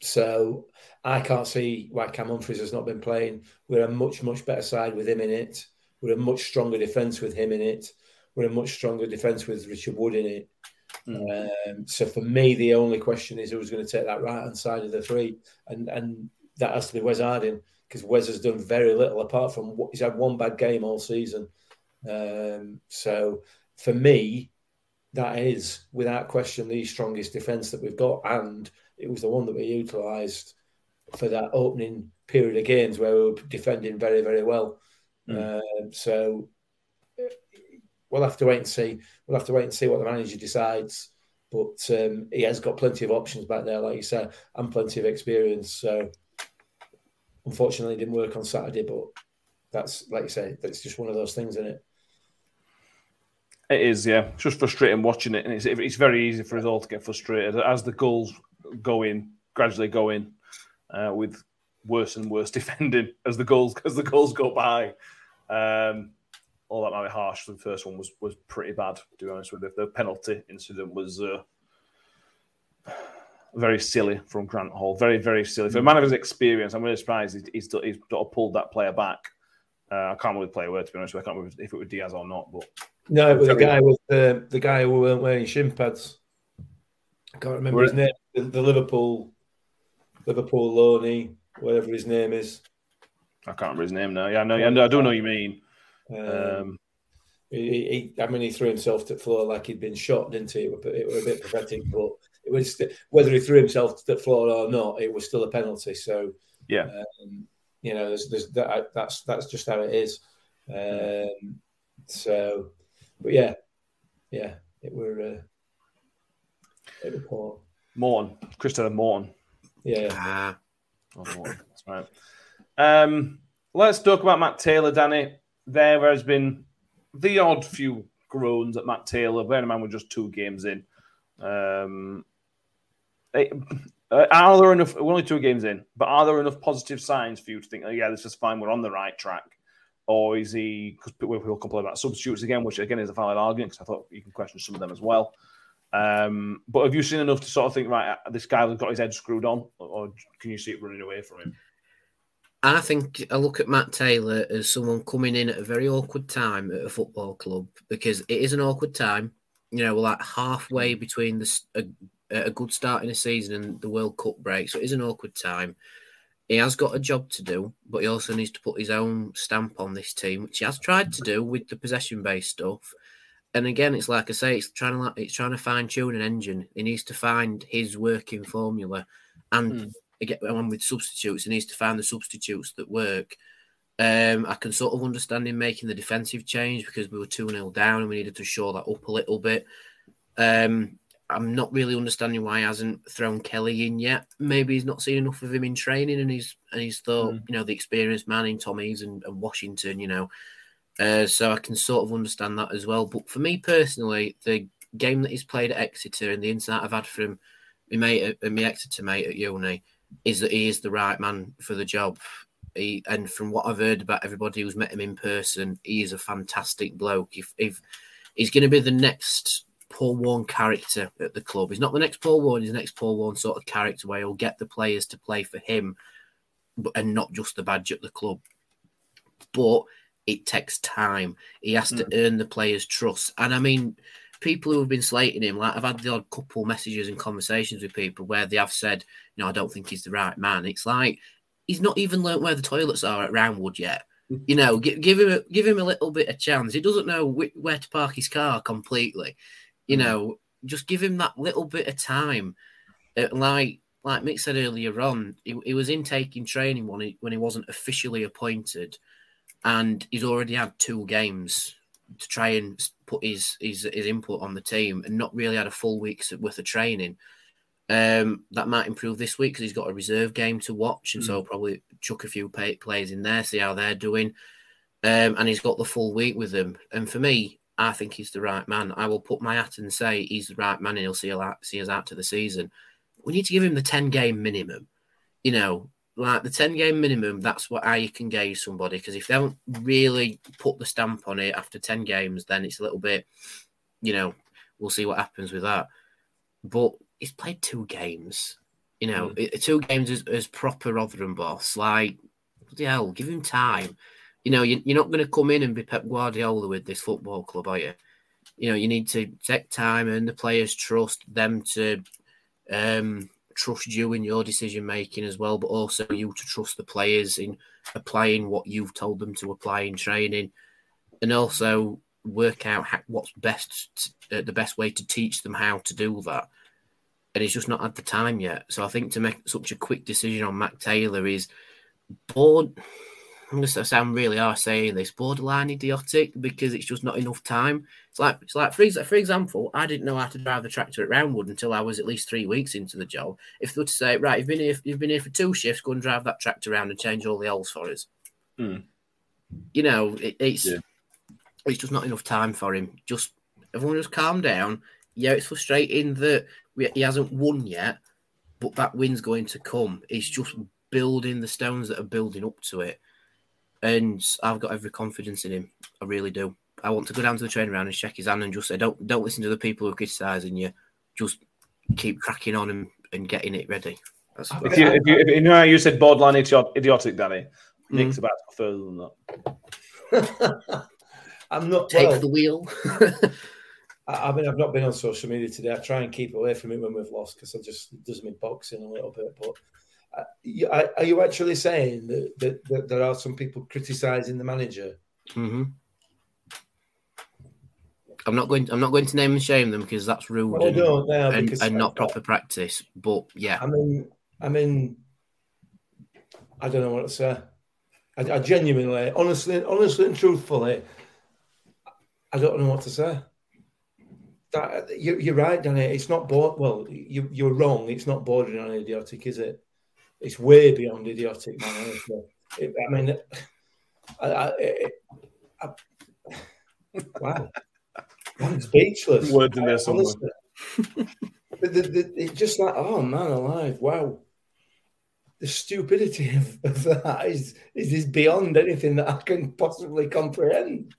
so I can't see why Cam Humphreys has not been playing. We're a much, much better side with him in it. We're a much stronger defence with him in it. We're a much stronger defence with Richard Wood in it. Mm. Um, so for me, the only question is who's going to take that right hand side of the three, and and that has to be Wes Harding because Wes has done very little apart from he's had one bad game all season. Um, so for me, that is without question the strongest defence that we've got, and it was the one that we utilised for that opening period of games where we were defending very, very well. Mm. Uh, so we'll have to wait and see. We'll have to wait and see what the manager decides. But um, he has got plenty of options back there, like you said, and plenty of experience. So unfortunately, it didn't work on Saturday. But that's like you say, that's just one of those things, isn't it? It is, yeah. It's just frustrating watching it, and it's it's very easy for us all to get frustrated as the goals go in, gradually go in, uh, with worse and worse [LAUGHS] defending as the goals as the goals go by. Um, all that might be harsh. The first one was was pretty bad, to be honest with you. The penalty incident was uh, very silly from Grant Hall. Very, very silly. For a man of his experience, I'm really surprised he's, he's, he's sort of pulled that player back. Uh, I can't really play a word, to be honest with you. I can't remember if it was Diaz or not, but no, it was the guy with the the guy who weren't wearing shin pads. I can't remember his name. The, the, Liverpool Liverpool Loney, whatever his name is. I can't remember his name now. Yeah, I know. I don't know what you mean. Um, um, he, he, I mean, he threw himself to the floor like he'd been shot, didn't he? It was, it was a bit pathetic, but it was whether he threw himself to the floor or not, it was still a penalty. So yeah, um, you know, there's, there's that, that's that's just how it is. Um, so but yeah, yeah, it were uh, it were poor. Morn, Christopher Morn. Yeah. Ah. Oh, That's right. Um, let's talk about Matt Taylor, Danny. There has been the odd few groans at Matt Taylor. Bearing in mind we're just two games in. Um, it, uh, are there enough? We're only two games in, but are there enough positive signs for you to think, oh, yeah, this is fine, we're on the right track? Or is he? Because people complain about substitutes again, which again is a valid argument because I thought you can question some of them as well. Um, but have you seen enough to sort of think, right, this guy has got his head screwed on, or can you see it running away from him? I think I look at Matt Taylor as someone coming in at a very awkward time at a football club because it is an awkward time. You know, we're like halfway between the, a, a good start in a season and the World Cup break, so it is an awkward time he has got a job to do, but he also needs to put his own stamp on this team, which he has tried to do with the possession based stuff. And again, it's like I say, it's trying to it's trying to fine tune an engine. He needs to find his working formula, and mm. again, on with substitutes, he needs to find the substitutes that work. Um, I can sort of understand him making the defensive change because we were 2 0 down and we needed to shore that up a little bit. Um, I'm not really understanding why he hasn't thrown Kelly in yet. Maybe he's not seen enough of him in training, and he's and he's thought, mm. you know, the experienced man in Tommy's and, and Washington, you know. Uh, so I can sort of understand that as well. But for me personally, the game that he's played at Exeter and the insight I've had from my mate, at, my Exeter mate at uni, is that he is the right man for the job. He, and from what I've heard about everybody who's met him in person, he is a fantastic bloke. If, if he's going to be the next Paul Warne character at the club, he's not the next Paul Warne. He's the next Paul Warne sort of character where he'll get the players to play for him, but and not just the badge at the club. But it takes time. He has to hmm. earn the players' trust. And I mean, people who have been slating him, like I've had the odd couple messages and conversations with people where they have said, you know, I don't think he's the right man. It's like he's not even learnt where the toilets are at Roundwood yet. Hmm. You know, give, give him a, give him a little bit of chance. He doesn't know wh- where to park his car completely. You know, just give him that little bit of time. Uh, like like Mick said earlier on, he, he was in taking training when he when he wasn't officially appointed, and he's already had two games to try and put his his, his input on the team, and not really had a full week's worth of training. Um, that might improve this week because he's got a reserve game to watch, and so I'll probably chuck a few pay, players in there, see how they're doing. Um, and he's got the full week with them. And for me, I think he's the right man. I will put my hat and say he's the right man, and he'll see, see us out to the season. We need to give him the ten game minimum. You know, like the 10 game minimum, that's what how you can gauge somebody. Because if they don't really put the stamp on it after 10 games, then it's a little bit, you know, we'll see what happens with that. But he's played two games, you know, it- two games as, as proper Rotherham boss. Like, bloody hell, give him time. You know, you, you're not going to come in and be Pep Guardiola with this football club, are you? You know, you need to take time and the players trust them to um, trust you in your decision making as well, but also you to trust the players in applying what you've told them to apply in training, and also work out what's best, uh, the best way to teach them how to do that. And he's just not had the time yet. So I think to make such a quick decision on Matt Taylor is bored. I'm going to sound really harsh saying this, borderline idiotic because it's just not enough time. It's like it's like for, ex- for example, I didn't know how to drive the tractor at Roundwood until I was at least three weeks into the job. If they were to say, right, you've been here, you've been here for two shifts, go and drive that tractor around and change all the holes for us. Hmm. You know, it, it's Yeah. it's just not enough time for him. Just everyone just calm down. Yeah, it's frustrating that we, he hasn't won yet, but that win's going to come. It's just building the stones that are building up to it. And I've got every confidence in him. I really do. I want to go down to the training ground and shake his hand and just say, don't don't listen to the people who are criticising you. Just keep cracking on and, and getting it ready. That's If you, if you, if you know how you said borderline idiotic, Danny, Nick's Mm. about to go further than that. [LAUGHS] I'm not take well, the wheel. [LAUGHS] I I mean, I've not been on social media today. I try and keep away from it when we've lost because I just it does me boxing a little bit. But you- are are you actually saying that, that, that there are some people criticising the manager? hmm I'm not going. I'm not going to name and shame them because that's rude Well, and, now and, and not proper practice. But yeah, I mean, I mean, I don't know what to say. I, I genuinely, honestly, honestly and truthfully, I don't know what to say. That, you, you're right, Danny. It's not bored. Well, you, you're wrong. It's not bordering on idiotic, is it? It's way beyond idiotic, man. Honestly, It- I mean, I, I, it, I, wow, I'm speechless. Words in there somewhere. Honestly. the, the, the, it's just like, oh man, alive! Wow, the stupidity of, of that is is is beyond anything that I can possibly comprehend.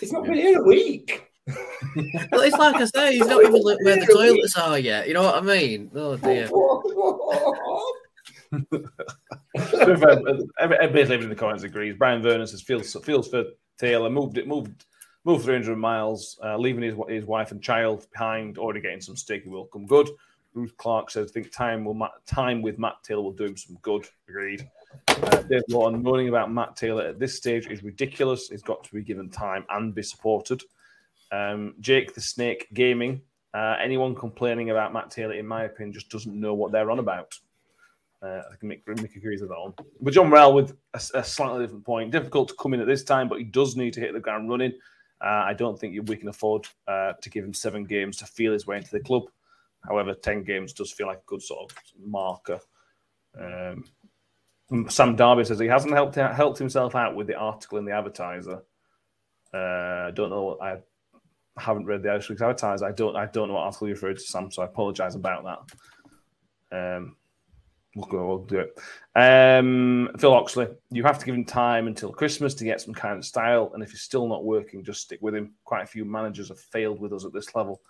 It's not been here a week. well, it's like I say, he's not even looked where the [LAUGHS] toilets are yet. You know what I mean? Oh dear. To be fair, every- Everybody living in the comments agrees. Brian Vernon says feels feels for Taylor. Moved it moved moved 300 miles, uh, leaving his his wife and child behind. Already getting some sticky will come good. Ruth Clark says think time will time with Matt Taylor will do him some good. Agreed. Uh, Dave Lawton moaning about Matt Taylor at this stage is ridiculous. He's got to be given time and be supported. Um, Jake the Snake Gaming. Uh, anyone complaining about Matt Taylor, in my opinion, just doesn't know what they're on about. Uh, I can make Mick agrees with that one. But John Morrell with a, a slightly different point. Difficult to come in at this time, but he does need to hit the ground running. Uh, I don't think we can afford uh, to give him seven games to feel his way into the club. However, ten games does feel like a good sort of marker. Um, Sam Darby says he hasn't helped helped himself out with the article in the Advertiser. Uh, I don't know. I haven't read the Irish Week's Advertiser. I don't. I don't know what article you referred to, Sam. So I apologise about that. Um, we'll go. We'll do it. Um, Phil Oxley, you have to give him time until Christmas to get some kind of style, and if he's still not working, just stick with him. Quite a few managers have failed with us at this level.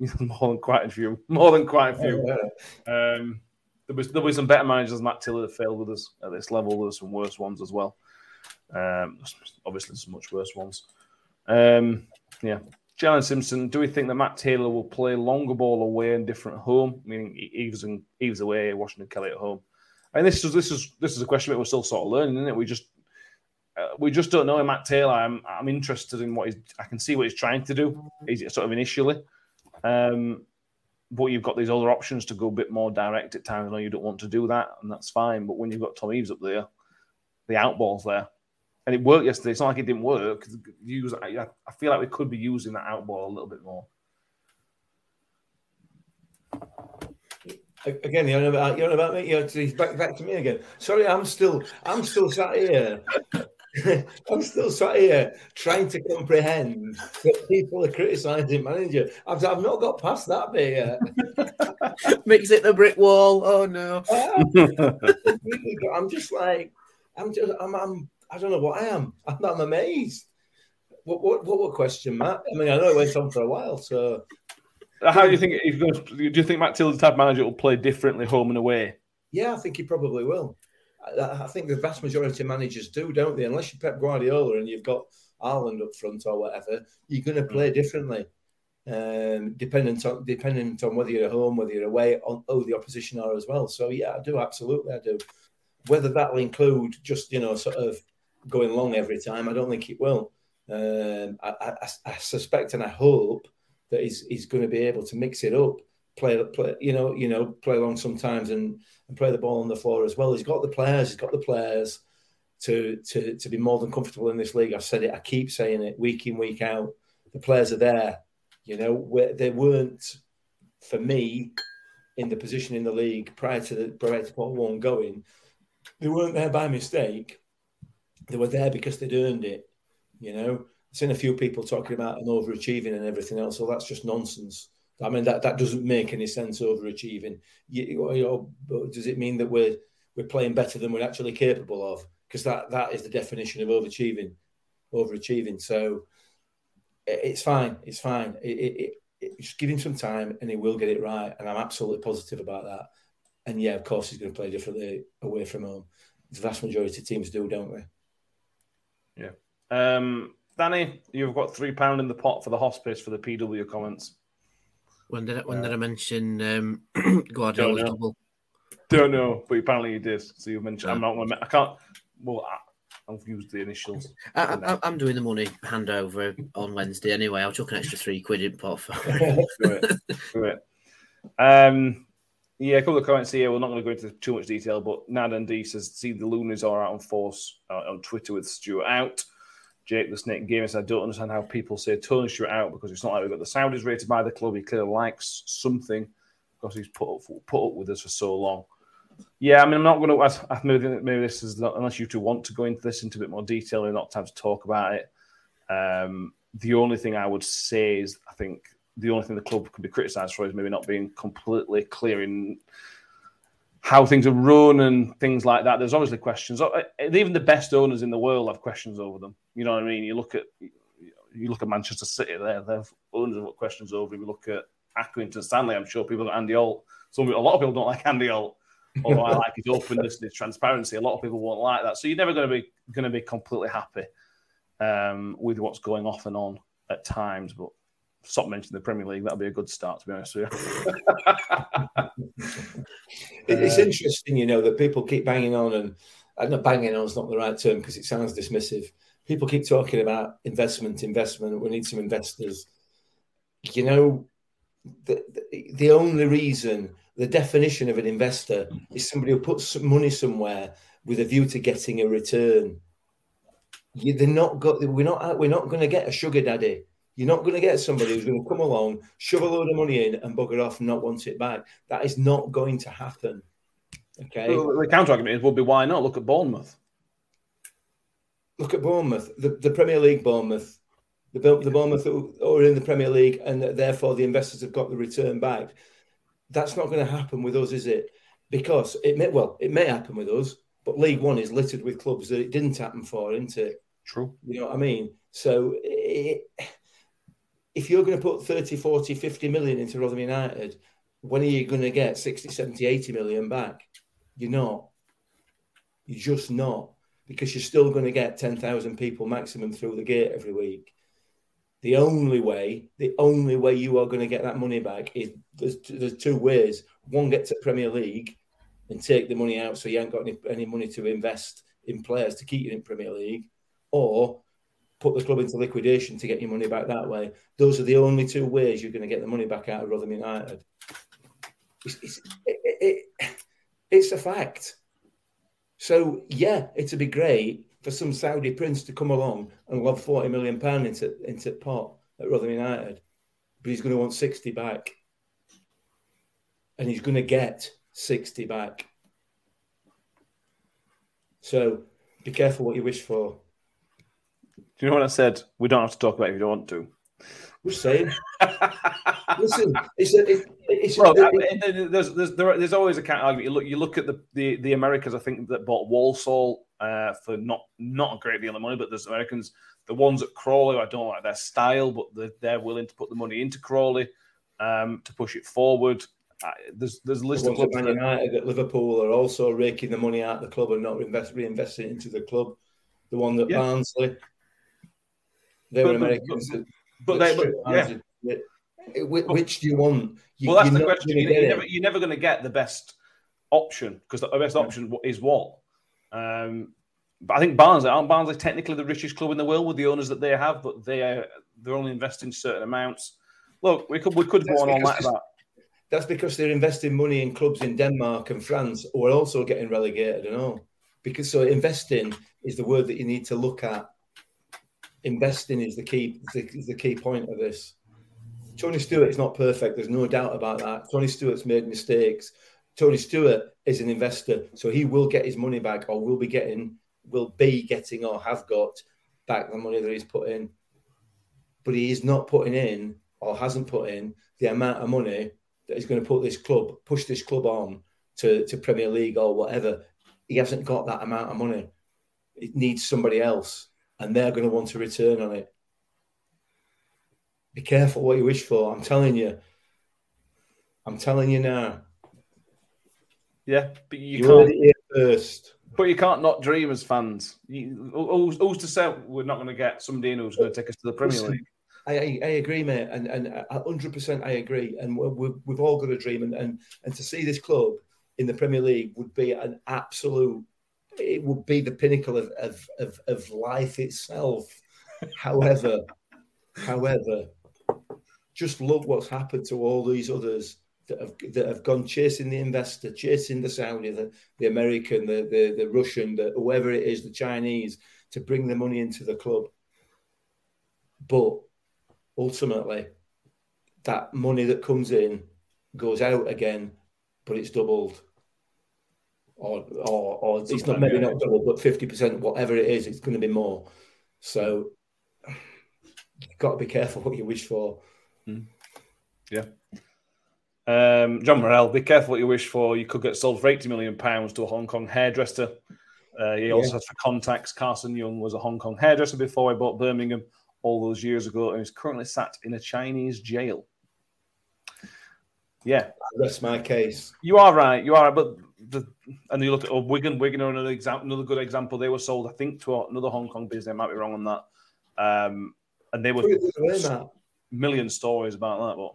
[LAUGHS] more than quite a few. More than quite a few. Um, there was there was some better managers than Matt Taylor that failed with us at this level. There's some worse ones as well. Um, obviously, some much worse ones. Um, yeah. Jalen Simpson, do we think that Matt Taylor will play longer ball away and different home, meaning Eaves and Eaves away, Washington Kelly at home? And this is this is this is a question that we're still sort of learning, isn't it? We just uh, we just don't know. Matt Taylor, I'm I'm interested in what he's. I can see what he's trying to do. He's sort of initially, um, but you've got these other options to go a bit more direct at times. I know you don't want to do that, and that's fine. But when you've got Tom Eaves up there, the outballs there, and it worked yesterday. It's not like it didn't work. Use, I, I feel like we could be using that outball a little bit more. Again, you're on about you're on about me. You're back back to me again. Sorry, I'm still I'm still sat here. [LAUGHS] I'm still sat here trying to comprehend that people are criticising manager. I've, I've not got past that bit yet. [LAUGHS] Makes it the brick wall. Oh no! [LAUGHS] I'm just like I'm just I'm, I'm I don't know what I am. I'm, [LAUGHS] I'm amazed. What, what what what question, Matt? I mean, I know it went on for a while, so. How do you think he's going to, do you think Matt Till's type manager will play differently home and away? Yeah, I think he probably will. I, I think the vast majority of managers do, don't they? Unless you're Pep Guardiola and you've got Haaland up front or whatever, you're going to play mm. differently. Um, dependent on dependent on whether you're at home, whether you're away, on oh the opposition are as well. So yeah, I do absolutely, I do. Whether that'll include just you know sort of going long every time. I don't think it will. Um, I, I, I, suspect and I hope that he's, he's going to be able to mix it up, play, play you know, you know, play along sometimes and, and play the ball on the floor as well. He's got the players. He's got the players to to to be more than comfortable in this league. I've said it. I keep saying it week in week out. The players are there. You know, where they weren't for me in the position in the league prior to the prior to Paul Warne going. They weren't there by mistake they were there because they'd earned it. You know, I've seen a few people talking about an overachieving and everything else. So that's just nonsense. I mean, that, that doesn't make any sense. Overachieving. You, you know, does it mean that we're we're playing better than we're actually capable of? Because that that is the definition of overachieving. Overachieving. So it's fine. It's fine. It, it, it, just give him some time, and he will get it right. And I'm absolutely positive about that. And yeah, of course, he's going to play differently away from home. The vast majority of teams do, don't they? Um, Danny, you've got three pound in the pot for the hospice for the PW comments. When did I, when uh, did I mention um, [CLEARS THROAT] Guardiola don't double? Don't know, but apparently you did. So you mentioned. I'm not. I can't. Well, I, I've used the initials. I, am doing the money handover on Wednesday anyway. I'll chuck an extra three quid in pot for [LAUGHS] it. it. Um, yeah, a couple of comments here. We're not going to go into too much detail, but Nad and D says, see the Loonies are out on force uh, on Twitter with Stewart out. Jake the Snake says, I don't understand how people say Tony Stewart out because it's not like we've got the Saudis rated by the club. He clearly likes something because he's put up, put up with us for so long. Yeah, I mean, I'm not going to. Maybe, maybe this is not, unless you two want to go into this into a bit more detail and not time to talk about it. Um, the only thing I would say is, I think the only thing the club could be criticised for is maybe not being completely clear in how things are run and things like that. There's obviously questions. Uh, even the best owners in the world have questions over them. You know what I mean? You look at you look at Manchester City. There, they have owners of questions over. You look at Accrington Stanley. I'm sure people got Andy Holt. Some a lot of people don't like Andy Holt. [LAUGHS] Although I like his openness and his transparency, a lot of people won't like that. So you're never going to be going to be completely happy um, with what's going off and on at times. But stop mentioning the Premier League. That'll be a good start, to be honest with you. [LAUGHS] it's interesting, you know, that people keep banging on, and uh, not banging on is not the right term because it sounds dismissive. People keep talking about investment, investment. We need some investors. You know, the, the, the only reason, the definition of an investor is somebody who puts some money somewhere with a view to getting a return. You, they're not got. We're not. We're not going to get a sugar daddy you're not going to get somebody who's going to come along, shove a load of money in, and bugger off and not want it back. That is not going to happen. Okay. Well, the counter argument would be why not? Look at Bournemouth. Look at Bournemouth, the, the Premier League Bournemouth, the, the Bournemouth who are in the Premier League, and therefore the investors have got the return back. That's not going to happen with us, is it? because it may well it may happen with us, but League One is littered with clubs that it didn't happen for, isn't it? True. You know what I mean? So it, if you're going to put 30, 40, 50 million into Rotherham United, when are you going to get 60, 70, 80 million back? You're not. You're just not. Because you're still going to get 10,000 people maximum through the gate every week. The only way, the only way you are going to get that money back is there's, there's two ways. One, get to Premier League and take the money out so you haven't got any, any money to invest in players to keep you in Premier League, or put the club into liquidation to get your money back that way. Those are the only two ways you're going to get the money back out of Rotherham United. It's, it's, it, it, it's a fact. So yeah, it'd be great for some Saudi prince to come along and lob forty million pound into into pot at Rotherham United, but he's going to want sixty back, and he's going to get sixty back. So be careful what you wish for. Do you know what I said? We don't have to talk about it if you don't want to. Just saying. Listen, it's a, it, it's Well, a, I mean, there's, there's, there, there's always a kind of argument. You look, you look at the, the, the Americans, I think, that bought Walsall uh, for not not a great deal of money, but there's Americans, the ones at Crawley, I don't like their style, but they're, they're willing to put the money into Crawley um, to push it forward. Uh, there's there's a list of clubs. Man that- United at Liverpool are also raking the money out of the club and not reinvest, reinvesting into the club. The one that Yeah. Barnsley, they But- were Americans. that- but that they, but, yeah. Yeah. Which do you want? You, well, that's the question. You- You're never, you're never going to get the best option because the best option is what. Um, but I think Barnsley aren't Barnsley technically the richest club in the world with the owners that they have, but they are they're only investing certain amounts. Look, we could we could go on all like that. That's because they're investing money in clubs in Denmark and France who are also getting relegated and all. Because so investing is the word that you need to look at. Investing is the key the, is the key point of this. Tony Stewart is not perfect. There's no doubt about that. Tony Stewart's made mistakes. Tony Stewart is an investor, so he will get his money back, or will be getting, will be getting, or have got back the money that he's put in. But he is not putting in, or hasn't put in, the amount of money that is going to put this club, push this club on to, to Premier League or whatever. He hasn't got that amount of money. It needs somebody else, and they're going to want to return on it. Be careful what you wish for. I'm telling you. I'm telling you now. Yeah, but you, You can't. first. But you can't not dream as fans. You, who's, who's to say we're not going to get somebody in who's going to take us to the Premier League? I, I, agree, mate, and and hundred percent I agree. And we- we've, we've all got a dream, and, and and to see this club in the Premier League would be an absolute. It would be the pinnacle of of of, of life itself. However, [LAUGHS] however, just look what's happened to all these others that have that have gone chasing the investor, chasing the Saudi, the, the American, the, the the Russian, the whoever it is, the Chinese, to bring the money into the club. But ultimately, that money that comes in goes out again, but it's doubled. Or, or, or it's not maybe not double, but fifty percent, whatever it is, it's going to be more. So you've got to be careful what you wish for. Yeah. Um, John Morel, be careful what you wish for. You could get sold for eighty million pounds to a Hong Kong hairdresser. Uh, he also has for contacts. Carson Yeung was a Hong Kong hairdresser before he bought Birmingham all those years ago, and is currently sat in a Chinese jail. Yeah, That's my case. you are right. You are. But the, and you look at oh, Wigan. Wigan are another example. Another good example. They were sold, I think, to another Hong Kong business. I might be wrong on that. Um, and they were the other way, Matt. million stories about that. But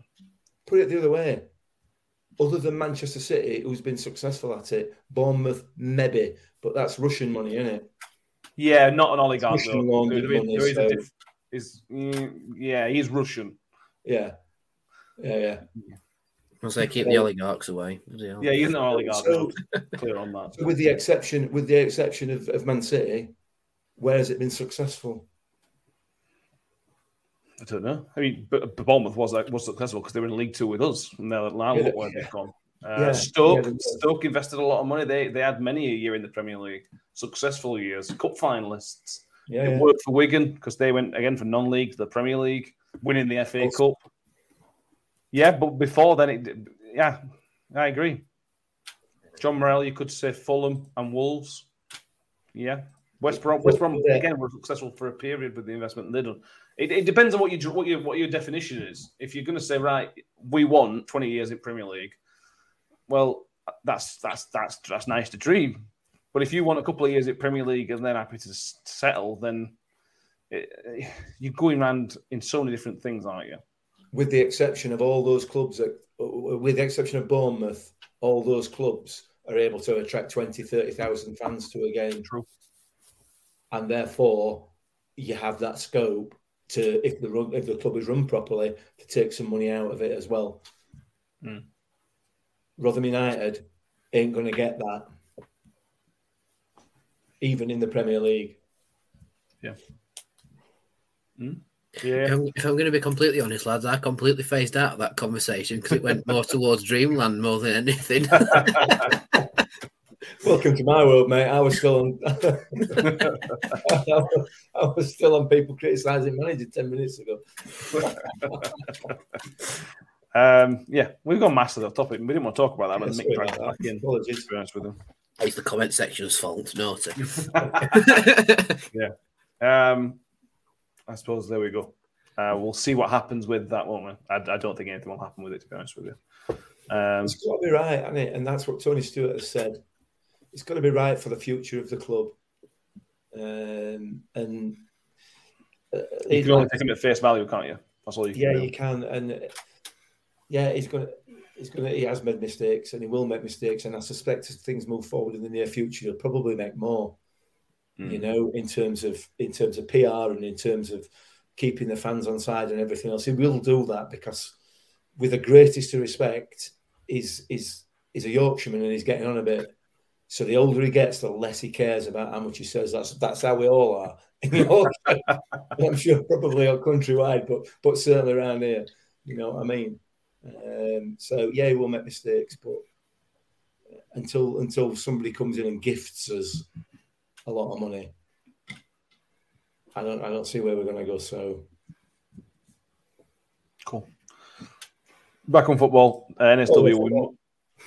Put it the other way. Other than Manchester City, who's been successful at it, Bournemouth, maybe, but that's Russian money, isn't it? Yeah, not an oligarch. Russian Though. laundered There is, money, there is a so- diff- is, yeah, he's Russian. Yeah. Yeah, yeah. I'll say keep the oligarchs away. Bloody hell. Yeah, he's not an oligarch. So- Clear on that. So with the exception, with the exception of, of Man City, where has it been successful? I don't know. I mean, but, but Bournemouth was like, was successful because they were in League Two with us, and now now Yeah. look where they've gone. Uh, Yeah, Stoke, yeah. Stoke invested a lot of money. They they had many a year in the Premier League, successful years, cup finalists. Yeah, It yeah. worked for Wigan because they went again from non-league to the Premier League, winning the FA Also- Cup. Yeah, but before then, it yeah, I agree. John Morrell, you could say Fulham and Wolves. Yeah. West Brom, West Brom again were successful for a period with the investment they done. It, it depends on what you what your what your definition is. If you're going to say right, we won 20 years in Premier League, well, that's that's that's that's nice to dream. But if you want a couple of years at Premier League and then happy to settle, then it, you're going around in so many different things, aren't you? With the exception of all those clubs, that, with the exception of Bournemouth, all those clubs are able to attract 20, 30,000 fans to a game. True. And therefore, you have that scope to, if the run, if the club is run properly, to take some money out of it as well. Mm. Rotherham United ain't going to get that, even in the Premier League. Yeah. Mm? Yeah. If I'm, I'm, going to be completely honest, lads, I completely phased out of that conversation because it went more [LAUGHS] towards Dreamland more than anything. [LAUGHS] Welcome to my world, mate. I was still on. [LAUGHS] I was still on people criticising manager ten minutes ago. um, yeah, we've gone massive off topic. We didn't want to talk about that, but Mick dragged back in. Apologies. To be honest with him, it's the comment section's fault, not it. yeah. Um, I suppose there we go. Uh, we'll see what happens with that moment. I, I, don't think anything will happen with it, to be honest with you. Um, it's got to be right, hasn't it? And that's what Tony Stewart has said. It's got to be right for the future of the club. Um, and uh, you can only take him at face value, can't you? That's all you can. Yeah, do. you can. And uh, yeah, he's going to. He's going to. He has made mistakes, and he will make mistakes. And I suspect as things move forward in the near future, he'll probably make more. Mm. You know, in terms of in terms of PR and in terms of keeping the fans on side and everything else. He will do that because, with the greatest respect, is is is a Yorkshireman and he's getting on a bit. So the older he gets, the less he cares about how much he says. That's that's how we all are. [LAUGHS] I'm sure probably all countrywide, but but certainly around here. You know what I mean? Um, so yeah, he will make mistakes, but until until somebody comes in and gifts us a lot of money, I don't I don't see where we're going to go. So cool. Back on football, uh, NSW. We,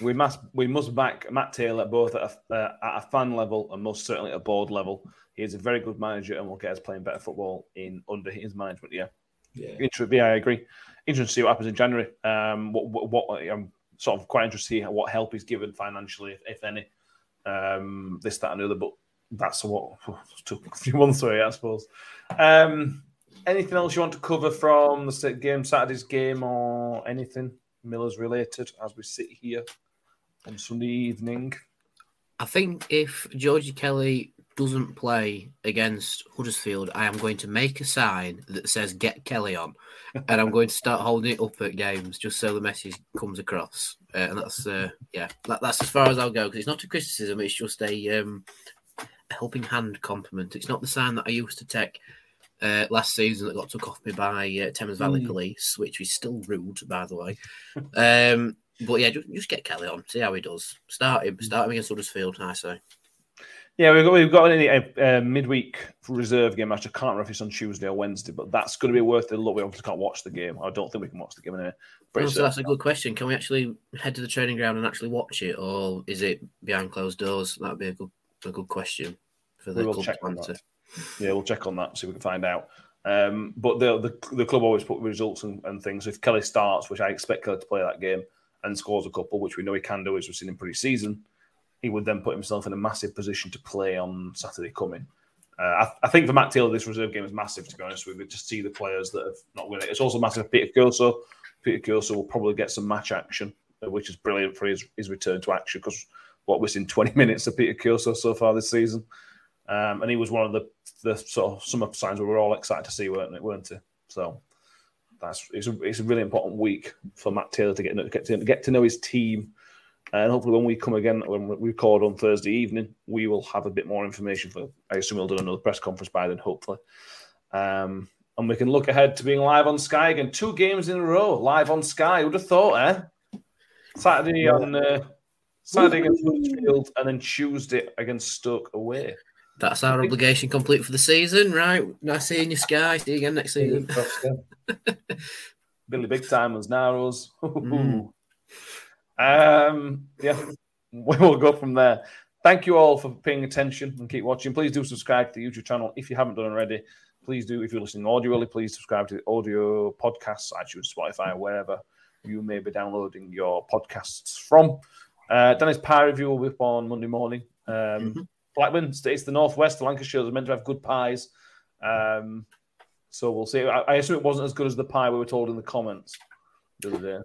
we must we must back Matt Taylor both at a, uh, at a fan level and most certainly at a board level. He is a very good manager and will get us playing better football in under his management. Yeah, yeah. yeah, I agree. Interesting to see what happens in January. Um, what, what, what I'm sort of quite interested to see what help he's given financially, if, if any. Um, this, that, and the other. But that's what took a few months away, I suppose. Um, anything else you want to cover from the game, Saturday's game, or anything Millers related as we sit here on Sunday evening? I think if Georgie Kelly doesn't play against Huddersfield, I am going to make a sign that says "Get Kelly on," [LAUGHS] and I'm going to start holding it up at games just so the message comes across. Uh, and that's uh, yeah, that, that's as far as I'll go because it's not a criticism; it's just a um, helping hand compliment. It's not the sign that I used to take uh, last season that got took off me by uh, Thames Valley mm. Police, which is still rude, by the way. [LAUGHS] um, but yeah, just, just, get Kelly on, see how he does. Start him, start him against Huddersfield, I say. Yeah, we've got we've got a, a, midweek reserve game match. I can't remember if it's on Tuesday or Wednesday, but that's going to be worth a look. We obviously can't watch the game. I don't think we can watch the game anyway. Oh, so that's a good question. Can we actually head to the training ground and actually watch it, or is it behind closed doors? That'd be a good a good question for the club to Yeah, we'll check on that, see if we can find out. Um, but the, the, the club always put results and, and things. So if Kelly starts, which I expect Kelly to play that game, and scores a couple, which we know he can do, as we've seen in pre-season, he would then put himself in a massive position to play on Saturday coming. Uh, I, I, think for Matt Taylor, this reserve game is massive. To be honest with you, to see the players that have not won it, it's also massive for Peter Kioso. Peter Kioso will probably get some match action, uh, which is brilliant for his, his return to action because what we're seeing 20 minutes of Peter Kioso so far this season. Um, and he was one of the, the sort of summer signs we were all excited to see, weren't it? Weren't it? So that's it's a, it's a really important week for Matt Taylor to get, get to get to know his team, and hopefully when we come again when we record on Thursday evening, we will have a bit more information. For I assume we'll do another press conference by then, hopefully, um, and we can look ahead to being live on Sky again. Two games in a row live on Sky. Who'd have thought, eh? Saturday yeah. on. Uh, Saturday against Huddersfield, and then Tuesday against Stoke away. That's our obligation complete for the season, right? Nice seeing you, Sky. See you again next season. [LAUGHS] Billy Big Time was Narrows. [LAUGHS] Mm. Um, yeah, we will go from there. Thank you all for paying attention and keep watching. Please do subscribe to the YouTube channel if you haven't done already. Please do if you're listening audio. Please subscribe to the audio podcasts, iTunes, Spotify, wherever you may be downloading your podcasts from. Uh, Dennis Pie review will be up on Monday morning. Um, mm-hmm. Blackburn stays the northwest. The Lancashire are meant to have good pies. Um, so we'll see. I, I, assume it wasn't as good as the pie we were told in the comments the other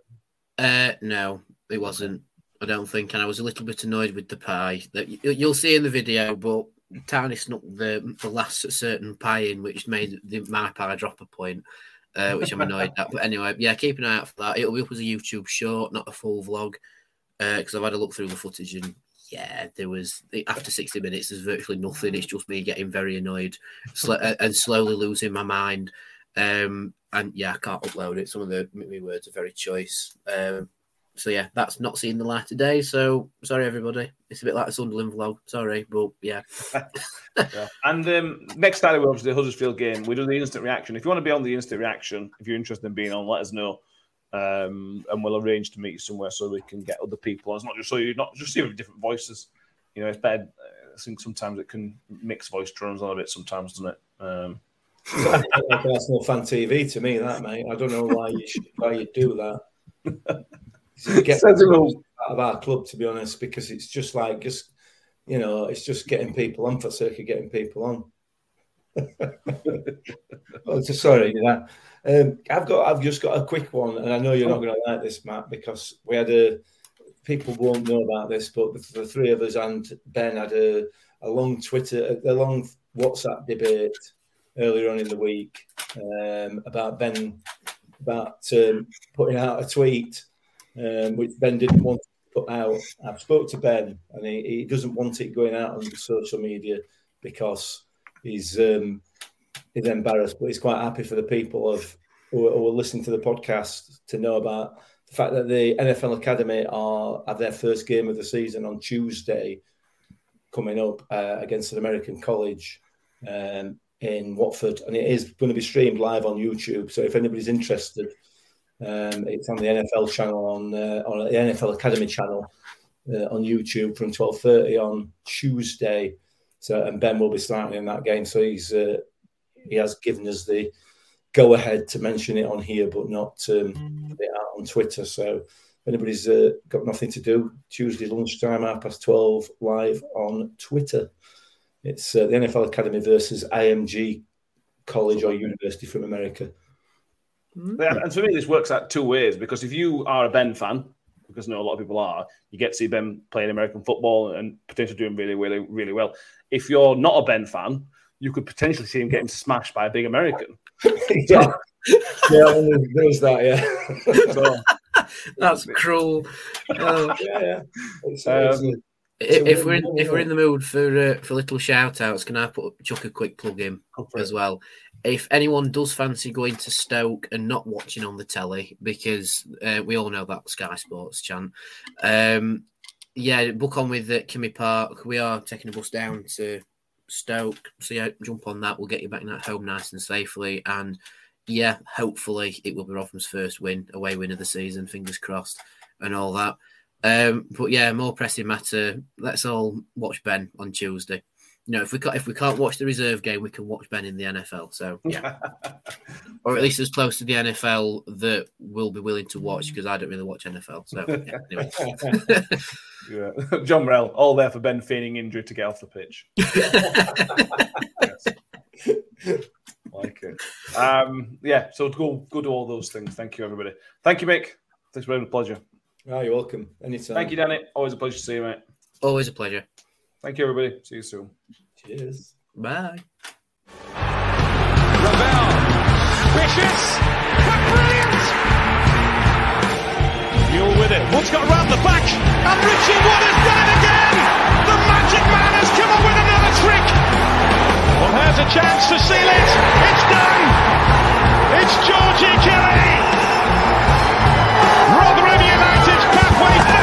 day. Uh, no, it wasn't. I don't think, and I was a little bit annoyed with the pie. That you'll see in the video, but Tiny snuck the the last certain pie in, which made the, my pie drop a point, uh, which I'm annoyed at. But anyway, yeah, keep an eye out for that. It'll be up as a YouTube short, not a full vlog, because uh, I've had a look through the footage and yeah, there was after 60 minutes, there's virtually nothing. It's just me getting very annoyed and slowly losing my mind. Um, and yeah, I can't upload it. Some of the my words are very choice. Um, so yeah, that's not seeing the light today. So sorry, everybody. It's a bit like a Sunderland vlog. Sorry, but yeah. [LAUGHS] yeah. And um, next Saturday, we obviously the Huddersfield game. We do the instant reaction. If you want to be on the instant reaction, if you're interested in being on, let us know. Um, and we'll arrange to meet you somewhere so we can get other people. It's not just so you not just hearing different voices. You know, it's better. I think sometimes it can mix voice tones on a bit. Sometimes, doesn't it? Um, [LAUGHS] that's not fan TV to me, that mate. I don't know why you should, why you do that. [LAUGHS] get out of our club, to be honest, because it's just like just you know, it's just getting people on for sake of getting people on. [LAUGHS] oh, so sorry, yeah. Um, I've got, I've just got a quick one, and I know you're not going to like this, Matt, because we had a. People won't know about this, but the three of us and Ben had a, a long Twitter, a long WhatsApp debate earlier on in the week um, about Ben about um, putting out a tweet um, which Ben didn't want to put out. I've spoke to Ben and he, he doesn't want it going out on social media because he's um, he's embarrassed, but he's quite happy for the people of who, who are listening to the podcast to know about the fact that the NFL Academy are have their first game of the season on Tuesday coming up uh, against an American college um, in Watford, and it is going to be streamed live on YouTube. So if anybody's interested, um, it's on the NFL channel on uh, on the NFL Academy channel uh, on YouTube from twelve thirty on Tuesday. So and Ben will be starting in that game. So he's uh, he has given us the go ahead to mention it on here, but not um, on Twitter. So if anybody's uh, got nothing to do, Tuesday lunchtime, half past 12, live on Twitter. It's uh, the NFL Academy versus IMG College or University from America. Yeah, and for me, this works out two ways because if you are a Ben fan, because I know a lot of people are, you get to see Ben playing American football and potentially doing really, really, really well. If you're not a Ben fan, you could potentially see him getting smashed by a big American. [LAUGHS] yeah, yeah, there's that. Yeah, [LAUGHS] so, that's cruel. Yeah, yeah. It's, um, it's, if we're in, if we're in the mood for uh, for little shout outs, can I put chuck a quick plug in as well? If anyone does fancy going to Stoke and not watching on the telly, because uh, we all know that Sky Sports chant, um, yeah, book on with uh, Kimmy Park. We are taking a bus down to Stoke. So yeah, jump on that. We'll get you back at home nice and safely. And yeah, hopefully it will be Rotherham's first win, away win of the season. Fingers crossed, and all that. Um, but yeah, more pressing matter. Let's all watch Ben on Tuesday. You know, if we can't, if we can't watch the reserve game, we can watch Ben in the NFL. So yeah, [LAUGHS] or at least as close to the NFL that we'll be willing to watch because I don't really watch NFL. So yeah, anyway. [LAUGHS] [LAUGHS] yeah. John Morell, all there for Ben feigning injury to get off the pitch. like it. Um, yeah, so go go do all those things. Thank you, everybody. Thank you, Mick. Thanks for having a pleasure. Oh, you're welcome. Anytime. Thank you, Danny. Always a pleasure to see you, mate. Always a pleasure. Thank you, everybody. See you soon. Cheers. Bye. Ravel. Ambitious. But brilliant. Mule with it. Wood's got around the back. And Richie Wood has done it again. The magic man has come up with another trick. Well, here's a chance to seal it. It's done. It's Georgie Kelly. Rotherham United's pathway back